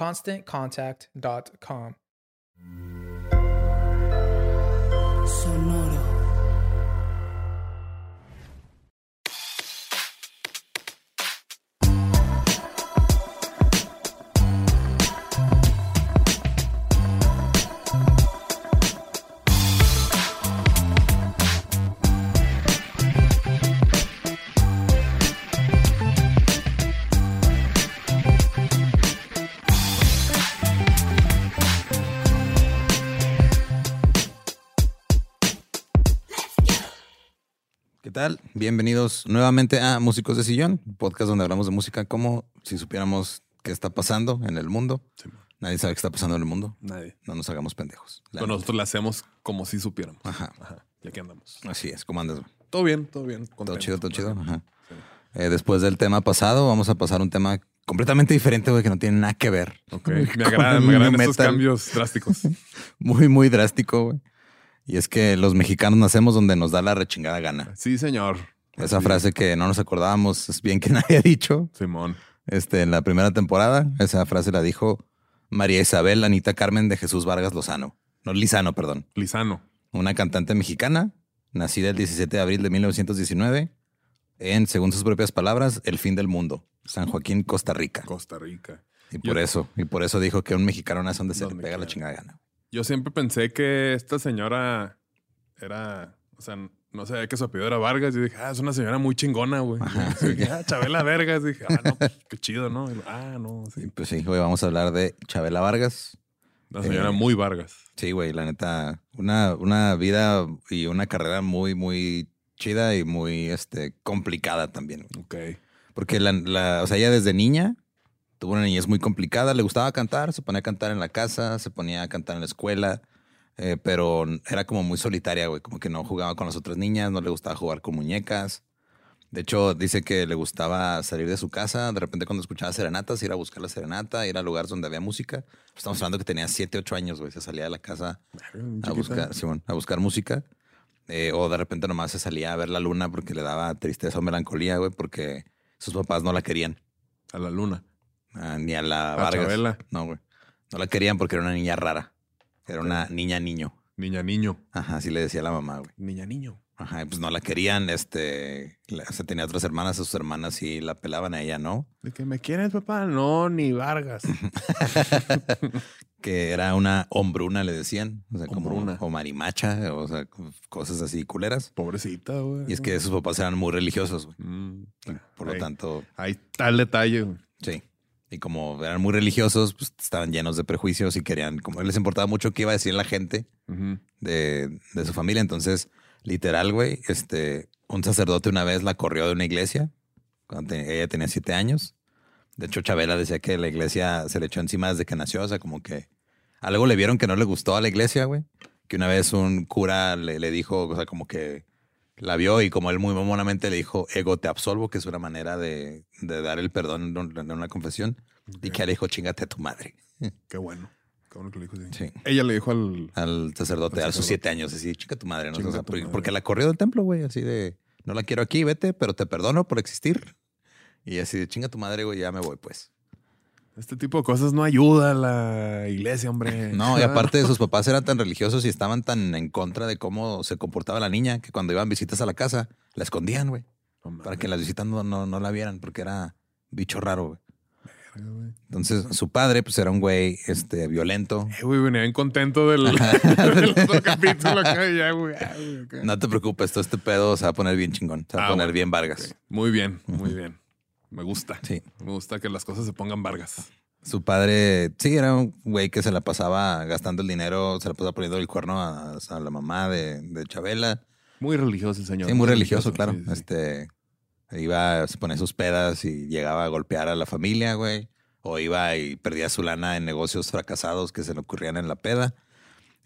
ConstantContact.com. Sonoro. Bienvenidos nuevamente a Músicos de Sillón, podcast donde hablamos de música como si supiéramos qué está pasando en el mundo. Nadie sabe qué está pasando en el mundo. Nadie. No nos hagamos pendejos. Pero nosotros la hacemos como si supiéramos. Ajá. Ajá. Y aquí andamos. Así es, ¿cómo andas? Todo bien, todo bien. Todo chido, todo chido. Ajá. Sí. Eh, después del tema pasado, vamos a pasar a un tema completamente diferente, güey, que no tiene nada que ver. Ok. Me agradan, me agradan metal. cambios drásticos. Muy, muy drástico, güey. Y es que los mexicanos nacemos donde nos da la rechingada gana. Sí, señor. Esa frase que no nos acordábamos, es bien que nadie ha dicho. Simón. Este, en la primera temporada, esa frase la dijo María Isabel Anita Carmen de Jesús Vargas Lozano. No, Lizano, perdón. Lizano. Una cantante mexicana, nacida el 17 de abril de 1919, en, según sus propias palabras, el fin del mundo, San Joaquín, Costa Rica. Costa Rica. Y por Yo- eso, y por eso dijo que un mexicano nace donde se le pega la chingada gana. Yo siempre pensé que esta señora era, o sea, no sabía que su apellido era Vargas. Yo dije, ah, es una señora muy chingona, güey. Ah, Chabela Vergas. dije, ah, no, pues, qué chido, ¿no? Ah, no, sí. pues sí, hoy vamos a hablar de Chabela Vargas. Una señora Eh, muy Vargas. Sí, güey, la neta, una, una vida y una carrera muy, muy chida y muy este, complicada también. güey. Ok. Porque la, la- o sea, ella desde niña tuvo una niñez muy complicada, le gustaba cantar, se ponía a cantar en la casa, se ponía a cantar en la escuela, eh, pero era como muy solitaria, güey, como que no jugaba con las otras niñas, no le gustaba jugar con muñecas. De hecho, dice que le gustaba salir de su casa, de repente cuando escuchaba serenatas, ir a buscar la serenata, ir a lugares donde había música. Estamos hablando que tenía 7, 8 años, güey, se salía de la casa Bien a buscar, Simón, a buscar música. Eh, o de repente nomás se salía a ver la luna porque le daba tristeza o melancolía, güey, porque sus papás no la querían. A la luna. Ah, ni a la ¿A Vargas. Chabela? No, güey. No la querían porque era una niña rara. Era una niña niño. Niña niño. Ajá, así le decía la mamá, güey. Niña niño. Ajá, pues no la querían, este, la- o sea, tenía otras hermanas, sus hermanas sí la pelaban a ella, ¿no? De que me quieres, papá. No, ni Vargas. que era una hombruna, le decían. O sea, como, Hombruna. o marimacha, o sea, cosas así culeras. Pobrecita, güey. Y es que sus papás eran muy religiosos, güey. Mm, por lo ahí- tanto, Hay tal detalle, güey. sí. Y como eran muy religiosos, pues estaban llenos de prejuicios y querían, como les importaba mucho qué iba a decir la gente de, de su familia. Entonces, literal, güey, este, un sacerdote una vez la corrió de una iglesia cuando te- ella tenía siete años. De hecho, Chabela decía que la iglesia se le echó encima desde que nació. O sea, como que algo le vieron que no le gustó a la iglesia, güey. Que una vez un cura le, le dijo, o sea, como que la vio y como él muy mamonamente le dijo, ego, te absolvo, que es una manera de, de dar el perdón en un- en una confesión. Y que le dijo, chingate a tu madre. Qué bueno. Qué bueno que le dijo así. Sí. Ella le dijo al. al sacerdote Al a sus siete años, así, chica tu madre, ¿no? Tu porque, madre. porque la corrió del templo, güey, así de, no la quiero aquí, vete, pero te perdono por existir. Y así de, chinga tu madre, güey, ya me voy, pues. Este tipo de cosas no ayuda a la iglesia, hombre. No, y aparte sus papás eran tan religiosos y estaban tan en contra de cómo se comportaba la niña que cuando iban visitas a la casa, la escondían, güey, para que las visitas no, no, no la vieran, porque era bicho raro, güey. Entonces, su padre, pues era un güey este, violento. Eh, güey, venía bien contento del, del otro capítulo acá ya, güey. Ah. No te preocupes, todo este pedo se va a poner bien chingón, se va a Ah, poner bueno, bien Vargas. Muy bien, muy bien. Me gusta. Sí. Me gusta que las cosas se pongan vargas. Su padre, sí, era un güey que se la pasaba gastando el dinero, se la pasaba poniendo el cuerno a, a la mamá de, de Chabela. Muy religioso el señor. Sí, muy religioso, claro. sí, sí. Este iba, se ponía sus pedas y llegaba a golpear a la familia, güey. O iba y perdía su lana en negocios fracasados que se le ocurrían en la peda.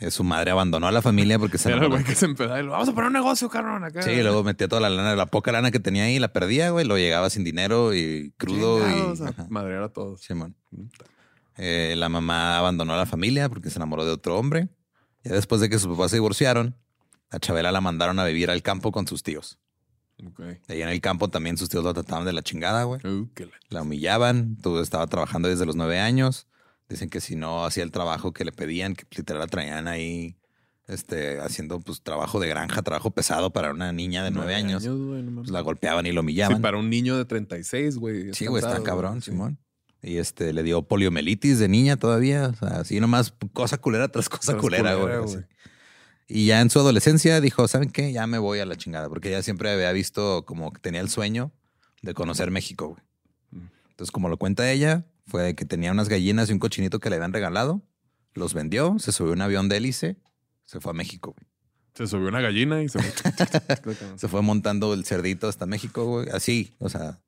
Eh, su madre abandonó a la familia porque se Era el enamoró. güey que se empedaba y lo, vamos a poner un negocio, cabrón, acá. Sí, y luego metía toda la lana, la poca lana que tenía ahí, la perdía, güey. Lo llegaba sin dinero y crudo Chingados, y. a ajá. madrear a todos. Simón. Eh, la mamá abandonó a la familia porque se enamoró de otro hombre. Ya después de que sus papás se divorciaron, a Chabela la mandaron a vivir al campo con sus tíos. Ok. Ahí en el campo también sus tíos la trataban de la chingada, güey. Uh, La humillaban. Tú estaba trabajando desde los nueve años. Dicen que si no hacía el trabajo que le pedían, que literal la traían ahí este, haciendo pues trabajo de granja, trabajo pesado para una niña de nueve, años. güey, no mames. Pues la golpeaban y lo Sí, humillaban. para un niño de 36, güey. Sí, güey, está cabrón, sí. Simón. Y este le dio poliomielitis de niña todavía. O sea, así nomás cosa culera tras cosa Tras culera, culera, güey. Y ya en su adolescencia dijo, ¿saben qué? Ya me voy a la chingada. Porque ella siempre había visto como que tenía el sueño de conocer México, güey. Mm. Entonces, como lo cuenta ella, fue que tenía unas gallinas y un cochinito que le habían regalado. Los vendió, se subió a un avión de hélice, se fue a México, güey. Se subió una gallina y se Se fue montando el cerdito hasta México, güey. Así, o sea,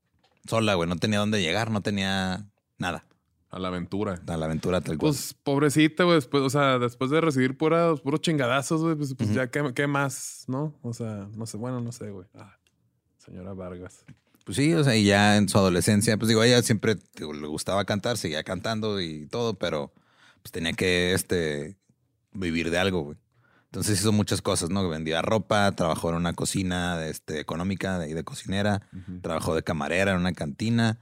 sola, güey. No tenía dónde llegar, no tenía nada. a la aventura. A la aventura tal cual. Pues pobrecita, güey, después, o sea, después de recibir puros, puros chingadazos, güey, pues, pues ya, ¿qué, qué más, no? O sea, no sé, bueno, no sé, güey. Ah, señora Vargas. Pues sí, o sea, y ya en su adolescencia, pues digo, ella siempre digo, le gustaba cantar, seguía cantando y todo, pero pues tenía que este vivir de algo, güey. Entonces hizo muchas cosas, ¿no? Vendía ropa, trabajó en una cocina este, económica de, de cocinera, trabajó de camarera en una cantina,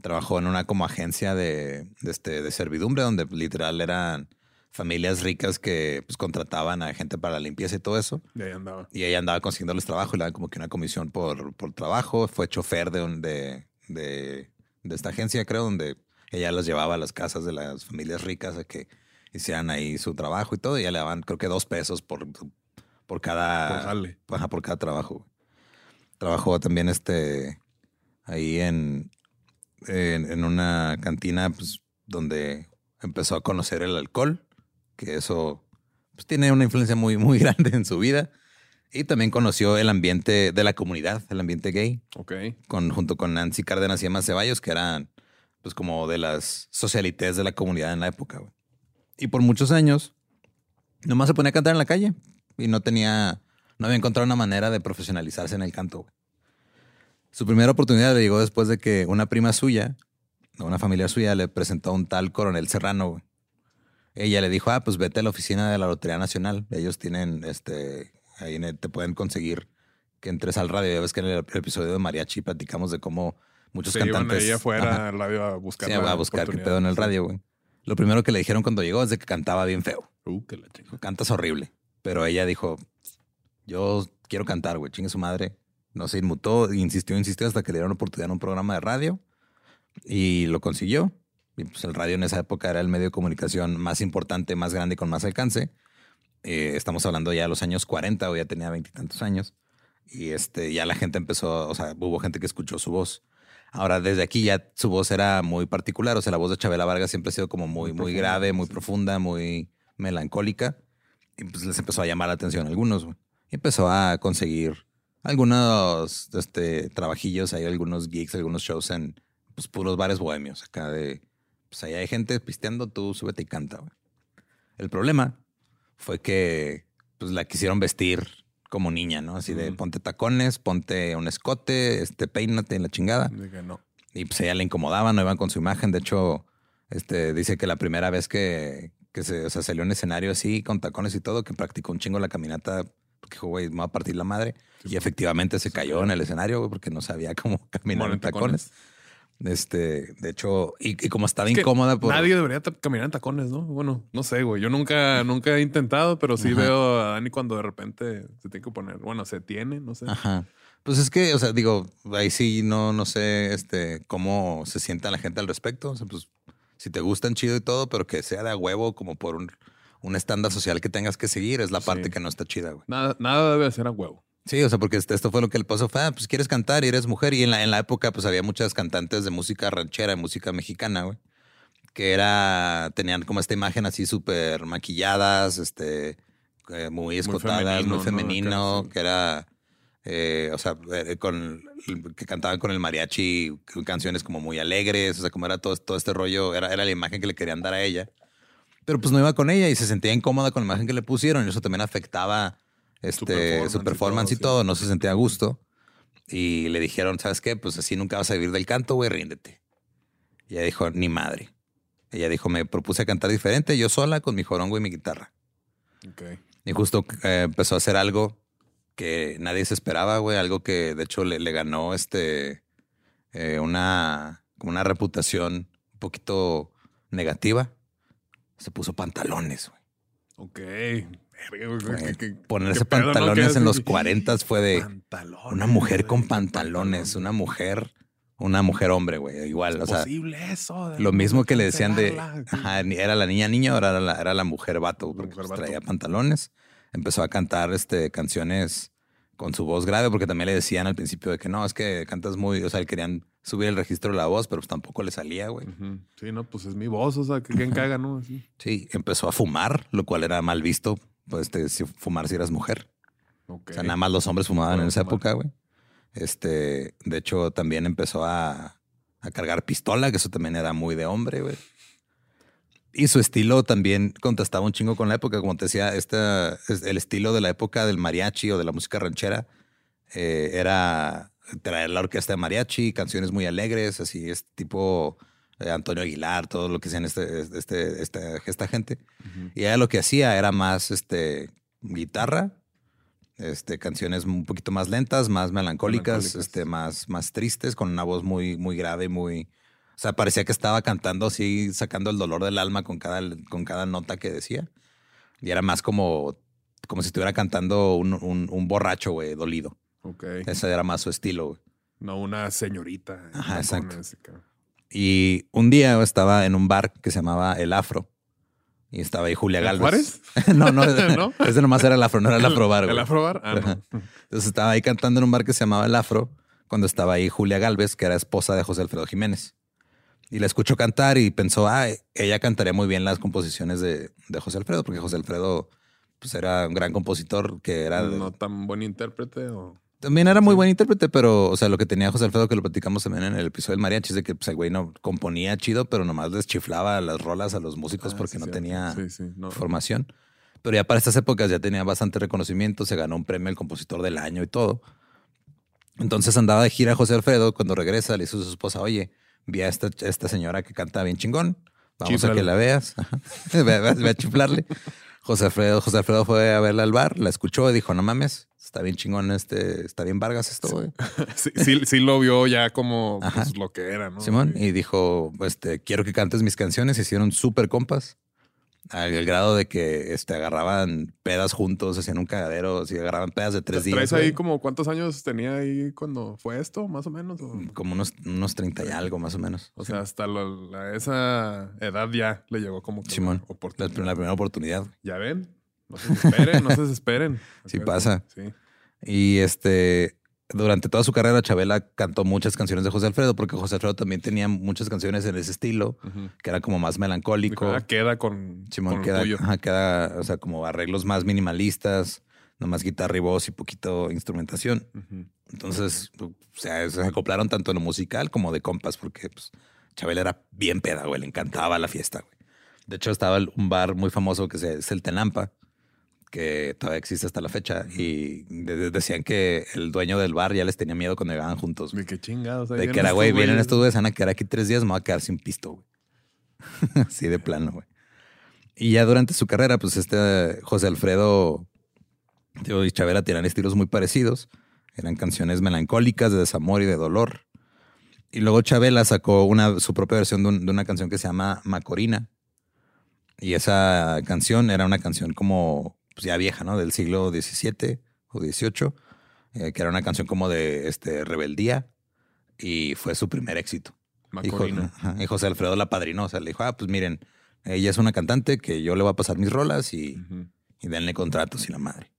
trabajó en una como agencia de, de, este, de servidumbre, donde literal eran familias ricas que pues contrataban a gente para la limpieza y todo eso. Y ahí andaba. Y ella andaba consiguiéndoles trabajo y le daban como que una comisión por, por trabajo. Fue chofer de, un- de, de, de esta agencia, creo, donde ella los llevaba a las casas de las familias ricas a que hicieran ahí su trabajo y todo. Y ya le daban, creo que dos pesos por, por cada, Por ajá, por cada trabajo. Trabajó también este ahí en, en, en una cantina pues, donde empezó a conocer el alcohol, que eso pues, tiene una influencia muy, muy grande en su vida. Y también conoció el ambiente de la comunidad, el ambiente gay, Ok. con, junto con Nancy Cárdenas y Emma Ceballos, que eran pues como de las socialites de la comunidad en la época. Y por muchos años, nomás se ponía a cantar en la calle y no tenía, no había encontrado una manera de profesionalizarse en el canto. Su primera oportunidad le llegó después de que una prima suya, una familia suya, le presentó a un tal coronel Serrano. güey. Ella le dijo, ah, pues vete a la oficina de la Lotería Nacional. Ellos tienen, este, ahí te pueden conseguir que entres al radio. Ya ves que en el, episodio de Mariachi platicamos de cómo muchos Se iban cantantes... ahí afuera Ajá. al radio a buscar. Sí, a buscar qué pedo en el radio, güey. Lo primero que le dijeron cuando llegó es de que cantaba bien feo. Uh, que la chinga. Cantas horrible. Pero ella dijo, yo quiero cantar, güey, chingue su madre. No se inmutó, insistió, insistió hasta que le dieron oportunidad en un programa de radio y lo consiguió. Y pues el radio en esa época era el medio de comunicación más importante, más grande y con más alcance. Eh, estamos hablando ya de los años 40 o ya tenía veintitantos años. Y este, ya la gente empezó, o sea, hubo gente que escuchó su voz. Ahora, desde aquí ya su voz era muy particular. O sea, la voz de Chabela Vargas siempre ha sido como muy, muy, grave, muy profunda, muy melancólica. Y pues les empezó a llamar la atención a algunos. Y empezó a conseguir algunos este, trabajillos, hay algunos gigs, algunos shows en pues, puros bares bohemios. Acá de, pues ahí hay gente pisteando, tú súbete y canta. güey. El problema fue que pues la quisieron vestir como niña, ¿no? Así de ponte tacones, ponte un escote, este, peínate en la chingada. Dije, no. Y pues ella le incomodaba, no iban con su imagen. De hecho, este, dice que la primera vez que, que se o sea, salió en escenario así, con tacones y todo, que practicó un chingo la caminata, porque dijo, güey, me va a partir la madre. y efectivamente se cayó en el escenario, güey, porque no sabía cómo caminar en tacones. Este, de hecho, y, y como estaba Es incómoda por... Nadie debería caminar en tacones, ¿no? Bueno, no sé, güey. Yo nunca, nunca he intentado, pero sí Ajá. veo a Dani cuando de repente se tiene que poner. Bueno, se tiene, no sé. Ajá. Pues es que, o sea, digo, ahí sí no, no sé este, cómo se sienta la gente al respecto. O sea, pues si te gustan chido y todo, pero que sea de a huevo como por un, un estándar social que tengas que seguir, es la parte Sí. que no está chida, güey. Nada, nada debe ser a huevo. Sí, o sea, porque este- esto fue lo que le pasó. Fue, ah, pues quieres cantar y eres mujer. Y en la, en la época, pues había muchas cantantes de música ranchera, de música mexicana, güey. Que era, tenían como esta imagen así súper maquilladas, este, eh, muy escotadas, femenino, muy ¿no? femenino, que era, eh, o sea, eh, con, que cantaban con el mariachi canciones como muy alegres, o sea, como era todo, todo este rollo, era, era la imagen que le querían dar a ella. Pero pues no iba con ella y se sentía incómoda con la imagen que le pusieron y eso también afectaba este, su performance y todo, todo, sí. no se sentía a gusto. Y le dijeron, ¿sabes qué? Pues así nunca vas a vivir del canto, güey, ríndete. Y ella dijo, ni madre. Ella dijo, me propuse a cantar diferente, yo sola, con mi jorongo y mi guitarra. Ok. Y justo eh, empezó a hacer algo que nadie se esperaba, güey. Algo que de hecho le, le ganó este eh, una, como una reputación un poquito negativa. Se puso pantalones, güey. Ok. Qué- Ponerse pantalones en los así- 40 fue de una mujer con pantalones, una mujer, una mujer hombre, güey. Igual, o sea, eso. lo mismo que le decían de, ajá, era la niña niña, ahora era la, era la mujer vato, porque pues, traía pantalones. Empezó a cantar este, canciones con su voz grave, porque también le decían al principio de que no, es que cantas muy, o sea, le querían subir el registro de la voz, pero pues tampoco le salía, güey. Sí, no, pues es mi voz, o sea, que quien caga, ¿no? Así. Sí, empezó a fumar, lo cual era mal visto, pues este, si fumar si eras mujer. O sea, nada más los hombres fumaban en esa fumar. época, güey. Este, de hecho, también empezó a, a cargar pistola, que eso también era muy de hombre, güey. Y su estilo también contrastaba un chingo con la época. Como te decía, esta, es- el estilo de la época del mariachi o de la música ranchera eh, era traer la orquesta de mariachi, canciones muy alegres, así es tipo Antonio Aguilar, todo lo que hacían este, este, esta, esta gente. Ujú. Y ella lo que hacía era más este, guitarra, este, canciones un poquito más lentas, más melancólicas, Melancólicas. Este, más, más tristes, con una voz muy, muy grave, muy. O sea, parecía que estaba cantando así, sacando el dolor del alma con cada, con cada nota que decía. Y era más como, como si estuviera cantando un, un- un borracho, güey, dolido. Ok. Ese era más su estilo, güey. No una señorita. Ajá, exacto. tacones y un día estaba en un bar que se llamaba El Afro. Y estaba ahí Julia ¿En Galvez. Juárez? no, no, ¿No? ese nomás era el Afro, no era el Afro Bar, ¿El güey. afrobar? Ah, no. Entonces estaba ahí cantando en un bar que se llamaba El Afro, cuando estaba ahí Julia Galvez, que era esposa de José Alfredo Jiménez. Y la escuchó cantar y pensó, ah, ella cantaría muy bien las composiciones de, de José Alfredo, porque José Alfredo pues, era un gran compositor que era... de- No tan buen intérprete o. También era muy buen intérprete, pero, o sea, lo que tenía José Alfredo, que lo platicamos también en el episodio del mariachi, es de que pues, el güey no componía chido, pero nomás les chiflaba las rolas a los músicos Ah, porque sí, no cierto. tenía Sí, sí. No. formación. Pero ya para estas épocas ya tenía bastante reconocimiento, se ganó un premio al compositor del año y todo. Entonces andaba de gira José Alfredo, cuando regresa le dice a su esposa, oye, vi a esta, esta señora que canta bien chingón, vamos a que la veas. Ve, a chiflarle. José Alfredo, José Alfredo fue a verla al bar, la escuchó y dijo, no mames, está bien chingón este, está bien Vargas esto, güey. Sí, sí, sí lo vio ya como pues, lo que era, ¿no? Simón, y dijo, este, quiero que cantes mis canciones, hicieron súper compas. Al grado de que este, agarraban pedas juntos, hacían un cagadero, así agarraban pedas de tres días. ¿Traes ahí güey. como cuántos años tenía ahí cuando fue esto, más o menos? O, Como unos, unos 30 y algo, más o menos. o sea, hasta lo- la- esa edad ya le llegó como que la Simón. La, la primera oportunidad. Ya ven, no se desesperen, no se desesperen. Sí pasa. Sí. Y este, durante toda su carrera, Chabela cantó muchas canciones de José Alfredo, porque José Alfredo también tenía muchas canciones en ese estilo, que era como más melancólico. Ah, queda con, Simón queda, ajá, queda, o sea, como arreglos más minimalistas, nomás guitarra y voz y poquito instrumentación. Entonces, o sea, se acoplaron tanto en lo musical como de compas, porque pues, Chabela era bien peda, güey, le encantaba la fiesta, güey. De hecho, estaba un bar muy famoso que se- es el Tenampa, que todavía existe hasta la fecha, y de- de- decían que el dueño del bar ya les tenía miedo cuando llegaban juntos. De qué chingados. De que era, güey, vienen estos güeyes, van a quedar aquí tres días, me voy a quedar sin pisto, güey. Así de plano, güey. Y ya durante su carrera, pues este José Alfredo y Chavela tenían estilos muy parecidos. Eran canciones melancólicas de desamor y de dolor. Y luego Chabela sacó una, su propia versión de, un- de una canción que se llama Macorina. Y esa canción era una canción como pues ya vieja, ¿no? Del siglo XVII o XVIII, eh, que era una canción como de este, rebeldía. Y fue su primer éxito. Y, José Alfredo la padrinó. O sea, le dijo, ah, pues miren, ella es una cantante que yo le voy a pasar mis rolas y, y denle contratos y la madre.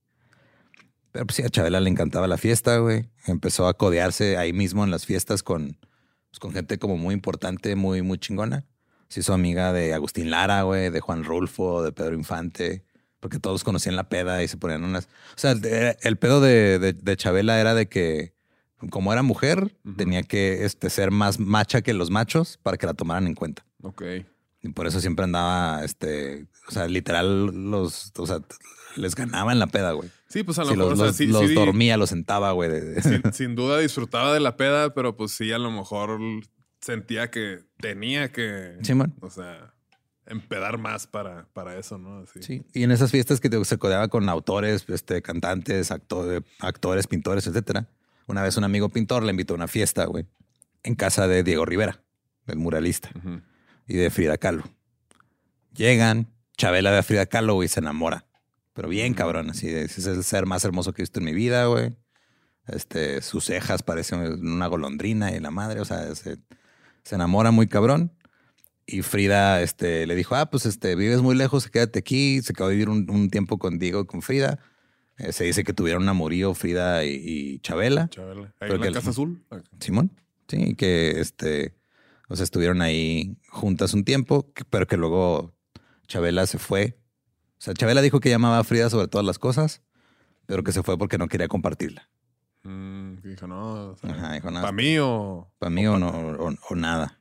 Pero pues sí, a Chabela le encantaba la fiesta, güey. Empezó a codearse ahí mismo en las fiestas con, pues, con gente como muy importante, muy, muy chingona. Se hizo amiga de Agustín Lara, güey, de Juan Rulfo, de Pedro Infante, porque todos conocían la peda y se ponían unas... O sea, el, el pedo de, de, de Chabela era de que, como era mujer, tenía que este, ser más macha que los machos para que la tomaran en cuenta. Ok. Y por eso siempre andaba, este, o sea, literal, los, o sea, les ganaba en la peda, güey. Sí, pues a lo mejor, los, o sea, los- sí, los sí, dormía, los sentaba, güey. sin, sin duda disfrutaba de la peda, pero pues sí, a lo mejor sentía que tenía que, Sí, man. o sea, empedar más para, para eso, ¿no? Así. Sí. Y en esas fiestas que te- se codeaba con autores, este, cantantes, actores, actores, pintores, etcétera. Una vez un amigo pintor le invitó a una fiesta, güey, en casa de Diego Rivera, del muralista, y de Frida Kahlo. Llegan, Chabela ve a Frida Kahlo, güey, y se enamora. Pero bien cabrón, así, de, ese es el ser más hermoso que he visto en mi vida, güey. Este, sus cejas parecen una golondrina y la madre, o sea, se, se enamora muy cabrón. Y Frida este, le dijo, ah, pues este, vives muy lejos, quédate aquí. Se quedó a vivir un, un tiempo con Diego y con Frida. Eh, se dice que tuvieron un amorío Frida y, y Chabela. Chabela. Ahí Pero en la que- Casa Azul. Simón. Sí, que este, o sea, estuvieron ahí juntas un tiempo, pero que luego Chabela se fue. O sea, Chabela dijo que llamaba a Frida sobre todas las cosas, pero que se fue porque no quería compartirla. Mm, dijo, no, o sea, Ajá, dijo, para mí o... Para mí o, no, o, o nada.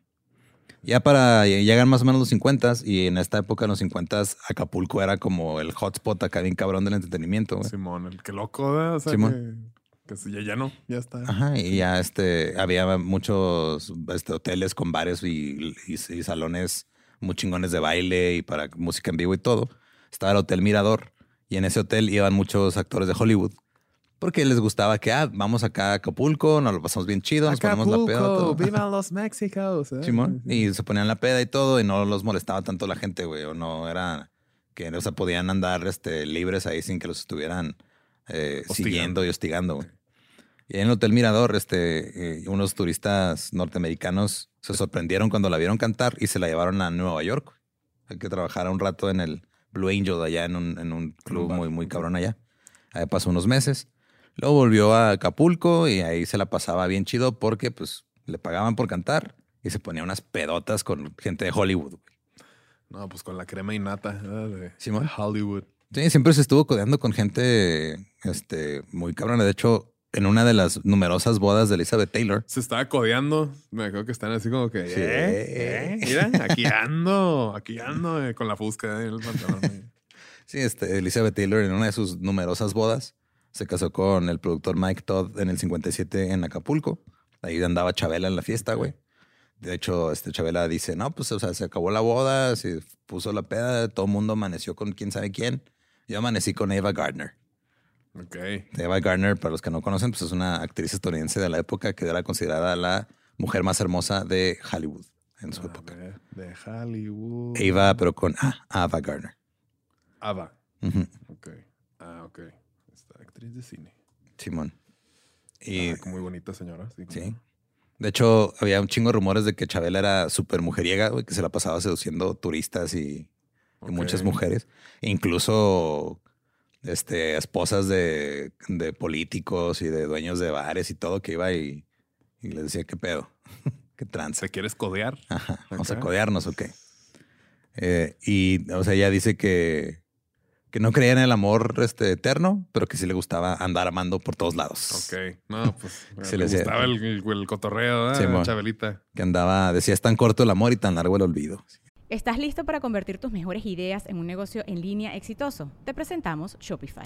Ya para llegar más o menos los 50 y en esta época, en los 50 Acapulco era como el hotspot acá bien cabrón del entretenimiento. güey. Simón, el que loco. O sea, Simón. que, que ya, ya no, ya está. Ajá, y ya este, había muchos este, hoteles con bares y, y- y salones muy chingones de baile y para música en vivo y todo. Estaba el Hotel Mirador y en ese hotel iban muchos actores de Hollywood. Porque les gustaba que, ah, vamos acá a Acapulco, nos lo pasamos bien chido, nos ponemos la peda. todo. vivan los Méxicos. ¿eh? Simón. Y se ponían la peda y todo, y no los molestaba tanto la gente, güey. O no era que, o sea, podían andar este, libres ahí sin que los estuvieran eh, siguiendo y hostigando, güey. Y en el Hotel Mirador, este, eh, unos turistas norteamericanos se sorprendieron cuando la vieron cantar y se la llevaron a Nueva York. Hay que trabajar un rato en el Blue Angel allá en un, en un club muy, muy cabrón allá. Ahí pasó unos meses. Luego volvió a Acapulco y ahí se la pasaba bien chido porque pues le pagaban por cantar y se ponía unas pedotas con gente de Hollywood. güey. No, pues con la crema y nata de Simón. Hollywood. Sí, siempre se estuvo codeando con gente este, muy cabrona. De hecho, en una de las numerosas bodas de Elizabeth Taylor, Se estaba codeando. Me acuerdo que están así como que. Sí. ¿eh? ¿eh? Mira, aquí ando, aquí ando eh, con la fusca en el pantalón. sí, este, Elizabeth Taylor en una de sus numerosas bodas se casó con el productor Mike Todd en el 57 en Acapulco. Ahí andaba Chabela en la fiesta, güey. De hecho, este Chabela dice, no, pues, o sea, se acabó la boda, se puso la peda, todo el mundo amaneció con quién sabe quién. Yo amanecí con Ava Gardner. Ok. Eva Gardner, para los que no conocen, pues es una actriz estadounidense de la época que era considerada la mujer más hermosa de Hollywood en su A época. ver, De Hollywood. Ava, pero con A, Ava Gardner. Ava. Ujú, Ok. Ah, ok. Actriz de cine. Simón. Y Ah, muy bonita señora. Sí. sí. De hecho, había un chingo de rumores de que Chabela era súper mujeriega, güey, que se la pasaba seduciendo turistas y, muchas mujeres. Incluso este, esposas de, de políticos y de dueños de bares y todo, que iba y, y les decía, ¿qué pedo? ¿Qué trance? ¿Se quieres codear? Ajá, vamos a codearnos o qué. Eh, y, o sea, ella dice que, que no creía en el amor este, eterno, pero que sí le gustaba andar amando por todos lados. Ok. No, pues Se le gustaba el, el- el cotorreo, ¿verdad? Simón. Chabelita. Que andaba, decía, es tan corto el amor y tan largo el olvido. ¿Estás listo para convertir tus mejores ideas en un negocio en línea exitoso? Te presentamos Shopify.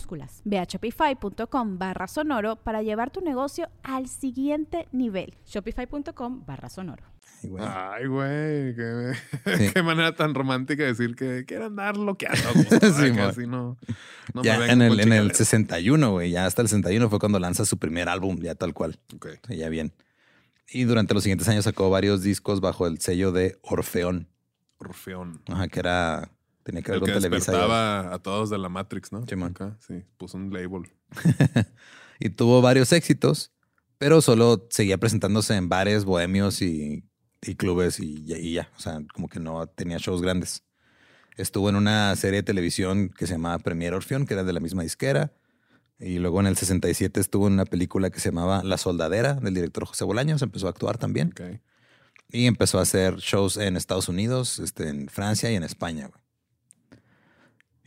Ve a shopify.com barra sonoro para llevar tu negocio al siguiente nivel. Shopify.com barra sonoro. Güey, Ay, güey. Qué, Sí. qué manera tan romántica de decir que quiero andar loqueando. Sí, sí, mon. así no. no ya en el, en el chingaderas. 61, güey, ya hasta el 61 fue cuando lanza su primer álbum, ya tal cual. Ok. O sea, ya bien. Y durante los siguientes años sacó varios discos bajo el sello de Orfeón, Orfeón. ajá, que era, tenía que ver El que con Televisa. ya. despertaba a todos de la Matrix, ¿no? Simón. Acá, sí, puso un label. y tuvo varios éxitos, pero solo seguía presentándose en bares bohemios y, y clubes y, ya- y ya. O sea, como que no tenía shows grandes. Estuvo en una serie de televisión que se llamaba Premier Orfeón, que era de la misma disquera. Y luego en el 67 estuvo en una película que se llamaba La Soldadera, del director José Bolaños. Empezó a actuar también. Ok. Y empezó a hacer shows en Estados Unidos, este, en Francia y en España, güey.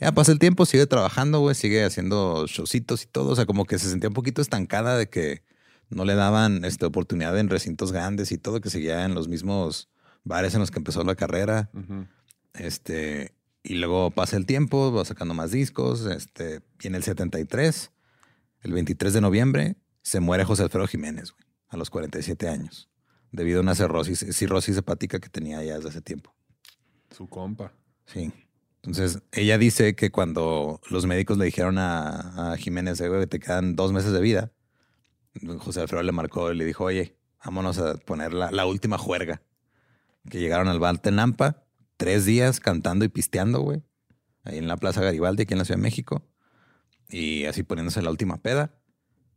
Ya pasa el tiempo, sigue trabajando, güey, sigue haciendo showcitos y todo. O sea, como que se sentía un poquito estancada de que no le daban este, oportunidad en recintos grandes y todo, que seguía en los mismos bares en los que empezó la carrera. Este, y luego pasa el tiempo, va sacando más discos. Este, y en el 73, el 23 de noviembre, se muere José Alfredo Jiménez, güey, a los 47 años, debido a una cirrosis, cirrosis hepática que tenía ya desde hace tiempo. Su compa. Sí. Entonces, ella dice que cuando los médicos le dijeron a, Jiménez, "Eh, güey, te quedan dos meses de vida, José Alfredo le marcó y le dijo, oye, vámonos a poner la, última juerga. Que llegaron al bar Tenampa, tres días cantando y pisteando, güey, ahí en la Plaza Garibaldi, aquí en la Ciudad de México, y así poniéndose la última peda.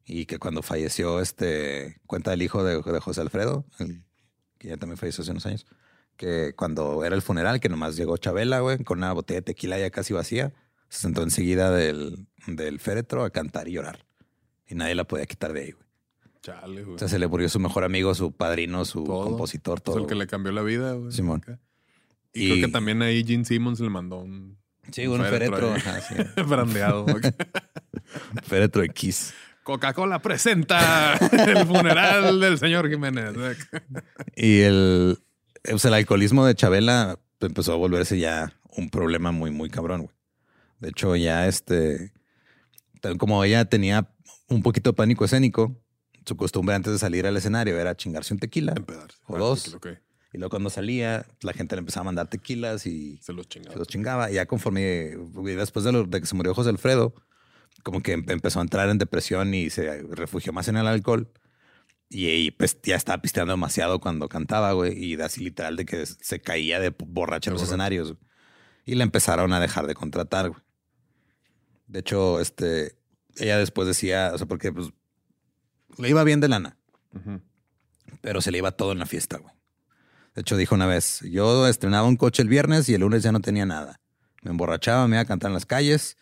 Y que cuando falleció, este, cuenta el hijo de, José Alfredo, que ya también falleció hace unos años, que cuando era el funeral, que nomás llegó Chabela, güey, con una botella de tequila ya casi vacía, se sentó enseguida del, del féretro a cantar y llorar. Y nadie la podía quitar de ahí, güey. Chale, güey. O sea, se le murió su mejor amigo, su padrino, su Todo. compositor, Es todo. el que le cambió la vida, güey. Simón. Y, Y- creo que también ahí Gene Simmons le mandó un Sí, un féretro, ajá, sí. brandeado. féretro Kiss. Coca-Cola presenta el funeral del señor Jiménez. Y el, o sea, el alcoholismo de Chabela empezó a volverse ya un problema muy, muy cabrón, güey. De hecho, ya este, como ella tenía un poquito de pánico escénico, su costumbre antes de salir al escenario era chingarse un tequila. Empedarse. O Ah, dos. Y luego cuando salía, la gente le empezaba a mandar tequilas y Se los se chingaba. los chingaba. Y ya conforme, después de, lo- de que se murió José Alfredo, como que em- empezó a entrar en depresión y se refugió más en el alcohol. Y, y, pues ya estaba pisteando demasiado cuando cantaba, güey. Y así literal de que se caía de borracha en los escenarios. güey. Y la empezaron a dejar de contratar, güey. De hecho, este, ella después decía, o sea, porque pues le iba bien de lana pero se le iba todo en la fiesta, güey. De hecho, dijo una vez, yo estrenaba un coche el viernes y el lunes ya no tenía nada. Me emborrachaba, me iba a cantar en las calles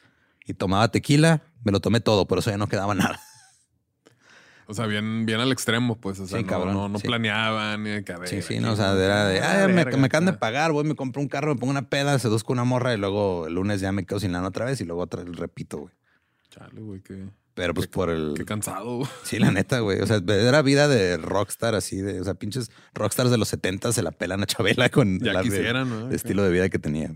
y tomaba tequila, me lo tomé todo, por eso ya no quedaba nada. O sea, bien, bien al extremo, pues. O sea, Sí, no, cabrón, no, no sí. planeaban ni de que a ver, Sí, sí, no, o sea, era de, Ah, me, me acaban de pagar, voy, me compro un carro, me pongo una peda, seduzco una morra y luego el lunes ya me quedo sin lana otra vez y luego otra vez repito, güey. Chale, güey, qué, Pero pues por el... qué cansado. Sí, la neta, güey. O sea, era vida de rockstar así, de, o sea, pinches rockstars de los 70 se la pelan a Chabela con Ya la- quisieran, ¿no? el estilo de vida que tenía.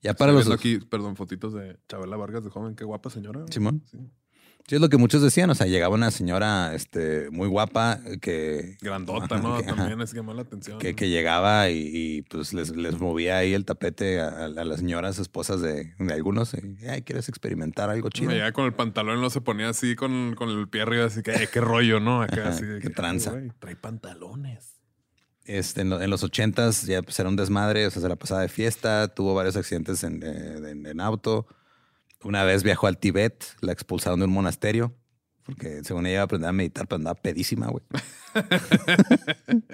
Ya Estoy para los... viendo aquí, perdón, fotitos de Chabela Vargas de joven. Qué guapa señora. güey. Simón. Sí. Sí, es lo que muchos decían. O sea, llegaba una señora este, muy guapa que... Grandota, Ajá, ¿no? que-. También es que llama la atención. que, ¿no? que llegaba y, y, pues les, les movía ahí el tapete a, a las señoras esposas de, de algunos. y, Ay, ¿quieres experimentar algo chido? Llegaba con el pantalón, no se ponía así con, con el pie arriba, así que, "Eh, qué rollo, ¿no? Acá Ajá, así de que, tranza. "Ay, güey, trae pantalones. Este, en, lo- en los ochentas ya pues, era un desmadre, o sea, se la pasaba de fiesta, tuvo varios accidentes en, eh, en- en auto. Una vez viajó al Tíbet, la expulsaron de un monasterio, porque según ella iba a aprender a meditar, pero andaba pedísima, güey.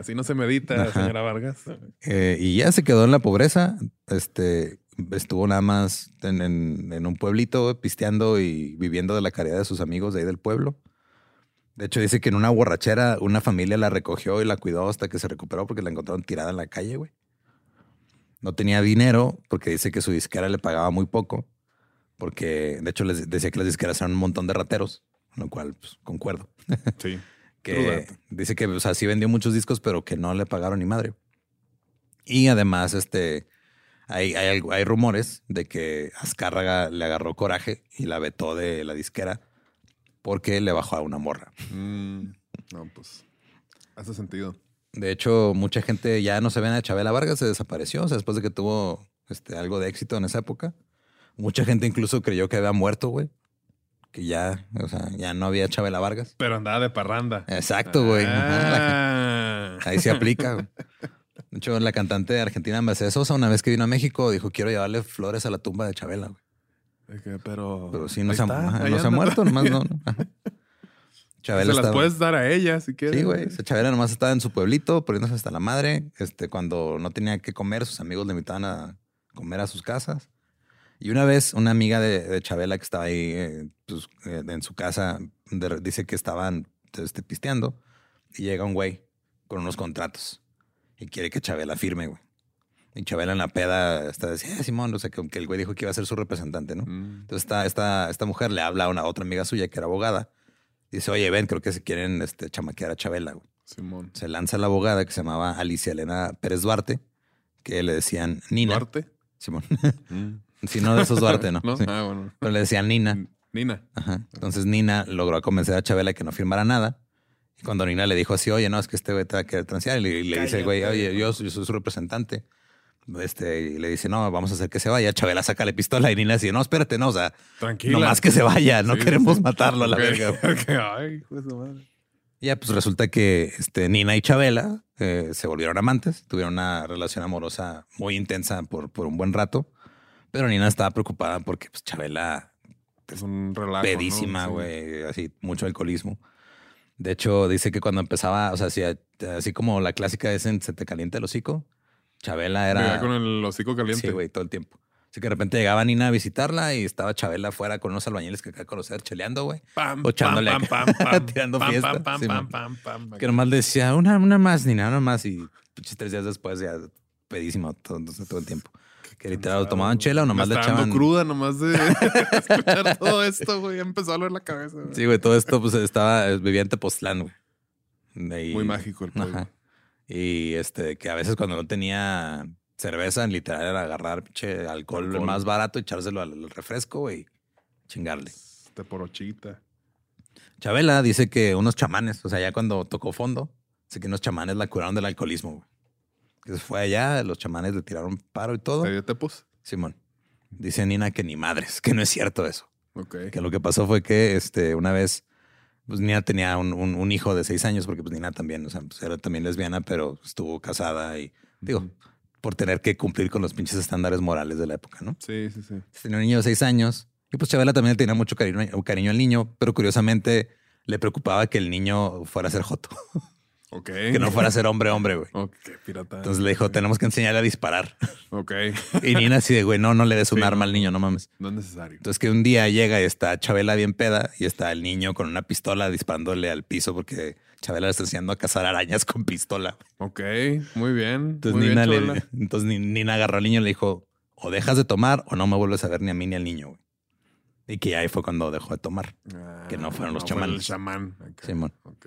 Así no se medita, Ajá. señora Vargas. Eh, y ya se quedó en la pobreza. Este, estuvo nada más en, en- en un pueblito pisteando y viviendo de la caridad de sus amigos de ahí del pueblo. De hecho, dice que en una borrachera una familia la recogió y la cuidó hasta que se recuperó porque la encontraron tirada en la calle, güey. No tenía dinero porque dice que su disquera le pagaba muy poco. Porque, de hecho, les decía que las disqueras eran un montón de rateros, con lo cual, pues, concuerdo. Sí. Que dice que, o sea, sí vendió muchos discos, pero que no le pagaron ni madre. Y además, este, hay, hay, hay rumores de que Azcárraga le agarró coraje y la vetó de la disquera porque le bajó a una morra. Mm, no, pues. Hace sentido. De hecho, mucha gente ya no se ven a Chabela Vargas, se desapareció, o sea, después de que tuvo este, algo de éxito en esa época. Mucha gente incluso creyó que había muerto, güey. Que ya, o sea, ya no había Chabela Vargas. Pero andaba de parranda. Exacto, güey. Ah. Ahí se aplica. güey. De hecho, la cantante argentina Mercedes Sosa, una vez que vino a México, dijo: Quiero llevarle flores a la tumba de Chabela. güey". Pero. Pero sí, no, se, ha, no se ha muerto, nomás no. Ajá. Se Chabela las estaba- puedes dar a ella si quieres. Sí, güey. Chabela nomás estaba en su pueblito, poniéndose hasta la madre. Este, cuando no tenía que comer, sus amigos le invitaban a comer a sus casas. Y una vez, una amiga de, de Chabela que estaba ahí eh, pues, eh, en su casa, de- dice que estaban este, pisteando y llega un güey con unos contratos y quiere que Chabela firme, güey. Y Chabela en la peda está diciendo, eh, Simón, o sea, que, que el güey dijo que iba a ser su representante, ¿no? Mm. Entonces esta, esta, esta mujer le habla a una otra amiga suya que era abogada. Dice, oye, ven, creo que se quieren este, chamaquear a Chabela. güey. Simón. Se lanza la abogada que se llamaba Alicia Elena Pérez Duarte, que le decían Nina. ¿Duarte? Simón. Mm. si no de esos Duarte, ¿no? ¿No? Sí. Ah, bueno. Pero le decían Nina. Nina. Ajá. Entonces Nina logró convencer a Chabela que no firmara nada. Y cuando Nina le dijo así, oye, no, es que este güey te va a querer transear, y le, dice güey, oye, yo soy su representante. Este, y le dice, no, vamos a hacer que se vaya. Chabela saca la pistola y Nina dice, no, espérate, no, o sea, Tranquila. nomás que se vaya, no Sí, queremos sí. matarlo a la Ok, verga. ok. Ay, madre. Y Ya, pues resulta que este, Nina y Chabela eh, se volvieron amantes, tuvieron una relación amorosa muy intensa por, por un buen rato, pero Nina estaba preocupada porque pues, Chabela Es un relajo. pedísima, ¿no? Güey, así mucho alcoholismo. De hecho, dice que cuando empezaba, o sea, así, así como la clásica es en Se te calienta el hocico, Chabela era... con el hocico caliente. Sí, güey, todo el tiempo. Así que de repente llegaba Nina a visitarla y estaba Chabela afuera con unos albañiles que acá conocer, cheleando, güey. Pam, pam, pam, pam, pam, tirando pam, fiesta. Pam, pam, Sí, pam, man. pam, pam. Que nomás le decía una, una más, ni nada, una más. Y tres días después ya pedísimo todo, todo el tiempo. Que literal lo tomaban chela o nomás le echaban. cruda nomás de escuchar todo esto, güey. Empezó a doler la cabeza. güey. Sí, güey, todo esto pues estaba, vivía en Tepoztlán, güey. Ahí- Muy mágico el pueblo. Ajá. Y este, que a veces cuando no tenía cerveza, literal era agarrar pinche alcohol, Alcohol. más barato, echárselo al, al refresco, güey. Chingarle. Este porochita. Chabela dice que unos chamanes, o sea, ya cuando tocó fondo, dice que unos chamanes la curaron del alcoholismo, güey. Que se fue allá, los chamanes le tiraron paro y todo. ¿Te dio tepos? Simón. Dice Nina que ni madres, que no es cierto eso. Ok. Que lo que pasó fue que este, una vez, pues Nina tenía un, un- un hijo de seis años, porque pues Nina también, o sea, pues, era también lesbiana, pero estuvo casada y, digo, por tener que cumplir con los pinches estándares morales de la época, ¿no? Sí, sí, sí. Tenía un niño de seis años y pues Chabela también tenía mucho cariño, cariño al niño, pero curiosamente le preocupaba que el niño fuera a ser joto. Ok. Que no fuera a ser hombre, hombre, güey. Ok, pirata. Entonces le dijo, tenemos que enseñarle a disparar. Ok. Y Nina así de, güey, no, no le des un Sí, arma no, al niño, no mames. No es necesario. Entonces que un día llega y está Chabela bien peda y está el niño con una pistola disparándole al piso porque Chabela le está enseñando a cazar arañas con pistola. Ok, muy bien. Entonces, muy Nina, bien, le, Chabela. entonces Ni- Nina agarró al niño y le dijo, o dejas de tomar o no me vuelves a ver ni a mí ni al niño. güey". Y que ahí fue cuando dejó de tomar. que no fueron los Ah, fue El chamanes. chamán. Simón. Ok.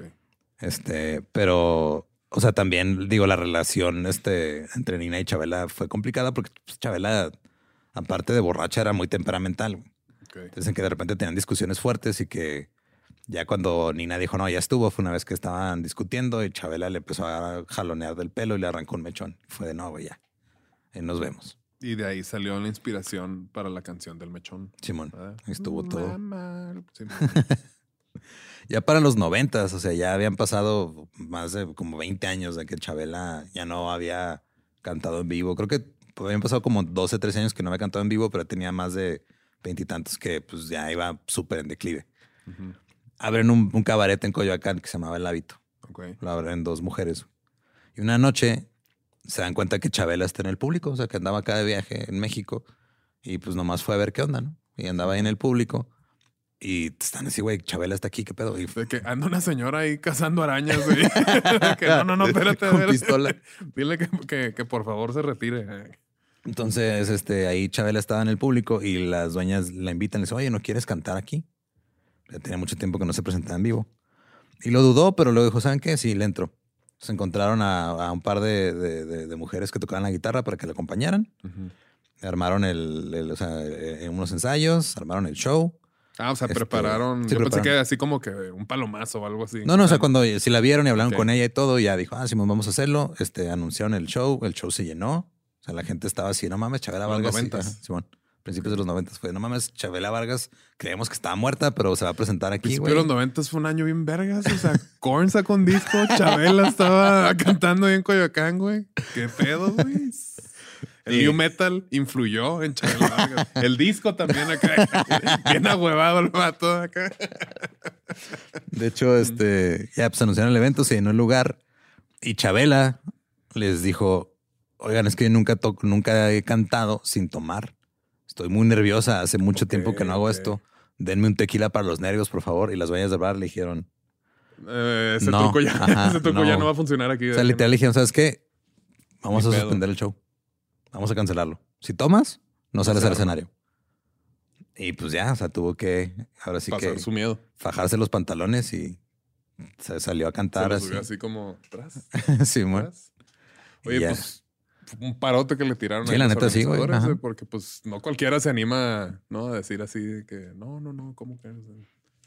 Este, pero, o sea, también digo, la relación este, entre Nina y Chabela fue complicada porque pues, Chabela, aparte de borracha, era muy temperamental. güey. ok. Dicen que de repente tenían discusiones fuertes y que ya cuando Nina dijo, no, ya estuvo, fue una vez que estaban discutiendo y Chabela le empezó a jalonear del pelo y le arrancó un mechón. Fue de, güey, ya. Ahí nos vemos. Y de ahí salió la inspiración para la canción del mechón. Simón, ¿verdad? estuvo todo. Mamá. Simón. Ya para los noventas, o sea, ya habían pasado más de como 20 años de que Chabela ya no había cantado en vivo. Creo que habían pasado como 12, 13 años que no había cantado en vivo, pero tenía más de veintitantos que pues ya iba súper en declive. Abren un, un cabaret en Coyoacán que se llamaba El Hábito. Ok. Lo abren dos mujeres. Y una noche se dan cuenta que Chabela está en el público, o sea, que andaba acá de viaje en México y pues nomás fue a ver qué onda, ¿no? Y andaba ahí en el público y están así, güey, Chabela está aquí, ¿qué pedo? Y De que anda una señora ahí cazando arañas, güey. que no, no, no, espérate. Con pistola. Dile que, que, que por favor se retire. Entonces, este, ahí Chabela estaba en el público y las dueñas la invitan le dicen, oye, ¿no quieres cantar aquí? Ya tenía mucho tiempo que no se presentaba en vivo. Y lo dudó, pero luego dijo, ¿saben qué? Sí, le entro. Se encontraron a, a un par de, de- de- de mujeres que tocaban la guitarra para que le acompañaran. Armaron el, el- o sea, eh, unos ensayos, armaron el show. Ah, o sea, Este, prepararon. sí, yo pensé prepararon. que así como que un palomazo o algo así. No, no, o sea, cuando si la vieron y hablaron Ok. con ella y todo, ya dijo, ah, sí, vamos a hacerlo. Este, anunciaron el show, el show se llenó. O sea, la gente estaba así, no mames, Chabela Los Vargas. sí, noventas. ajá, Simón, principios de los noventas fue, no mames, Chabela Vargas, creemos que estaba muerta, pero se va a presentar aquí, Principio güey. de los noventas fue un año bien vergas. O sea, Korn sacó un disco, Chabela estaba cantando ahí en Coyoacán, güey. ¿Qué pedo, güey? El new metal influyó en Chabela Vargas. El disco también acá. Bien ahuevado el vato acá. De hecho, este, ya pues anunciaron el evento, se llenó el lugar y Chabela les dijo, oigan, es que yo nunca toco, nunca he cantado sin tomar. Estoy muy nerviosa, hace mucho tiempo que no hago esto. Denme un tequila para los nervios, por favor. Y las dueñas del bar le dijeron, Eh, ese No, truco, ya, ajá, ese truco ya no. va a funcionar aquí. O sea, literal le dijeron, ¿sabes qué? Vamos Ni a pedo. suspender el show. Vamos a cancelarlo. Si tomas, no sales se al escenario. Y pues ya, o sea, tuvo que, ahora sí Pasar que su miedo. fajarse los pantalones y se salió a Se cantar lo así. subió así como atrás. Simón. atrás. Oye, pues un parote que le tiraron Sí, a la los neta sí, güey. Ajá. eh, Porque pues no cualquiera se anima, ¿no? A decir así de que no, no, no, ¿cómo que?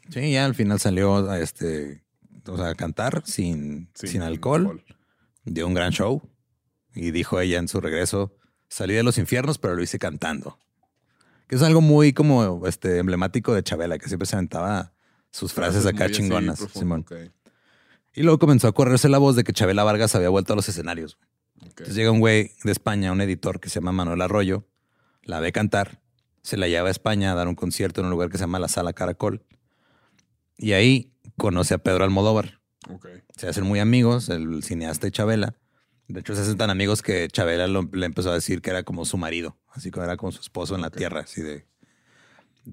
Sí, ya al final salió a este, o sea, a cantar sin, sin, alcohol. Dio un gran show. Y dijo ella en su regreso, salí de los infiernos, pero lo hice cantando. Que es algo muy como este emblemático de Chabela, que siempre se aventaba sus frases acá muy chingonas. profundo, Simón. ok, Y luego comenzó a correrse la voz de que Chabela Vargas había vuelto a los escenarios. Entonces llega un güey de España, un editor que se llama Manuel Arroyo, la ve cantar, se la lleva a España a dar un concierto en un lugar que se llama la Sala Caracol. Y ahí conoce a Pedro Almodóvar. Se hacen muy amigos, el cineasta y Chabela. De hecho, se hacen tan amigos que Chabela lo- le empezó a decir que era como su marido, así como era como su esposo en la tierra, así de...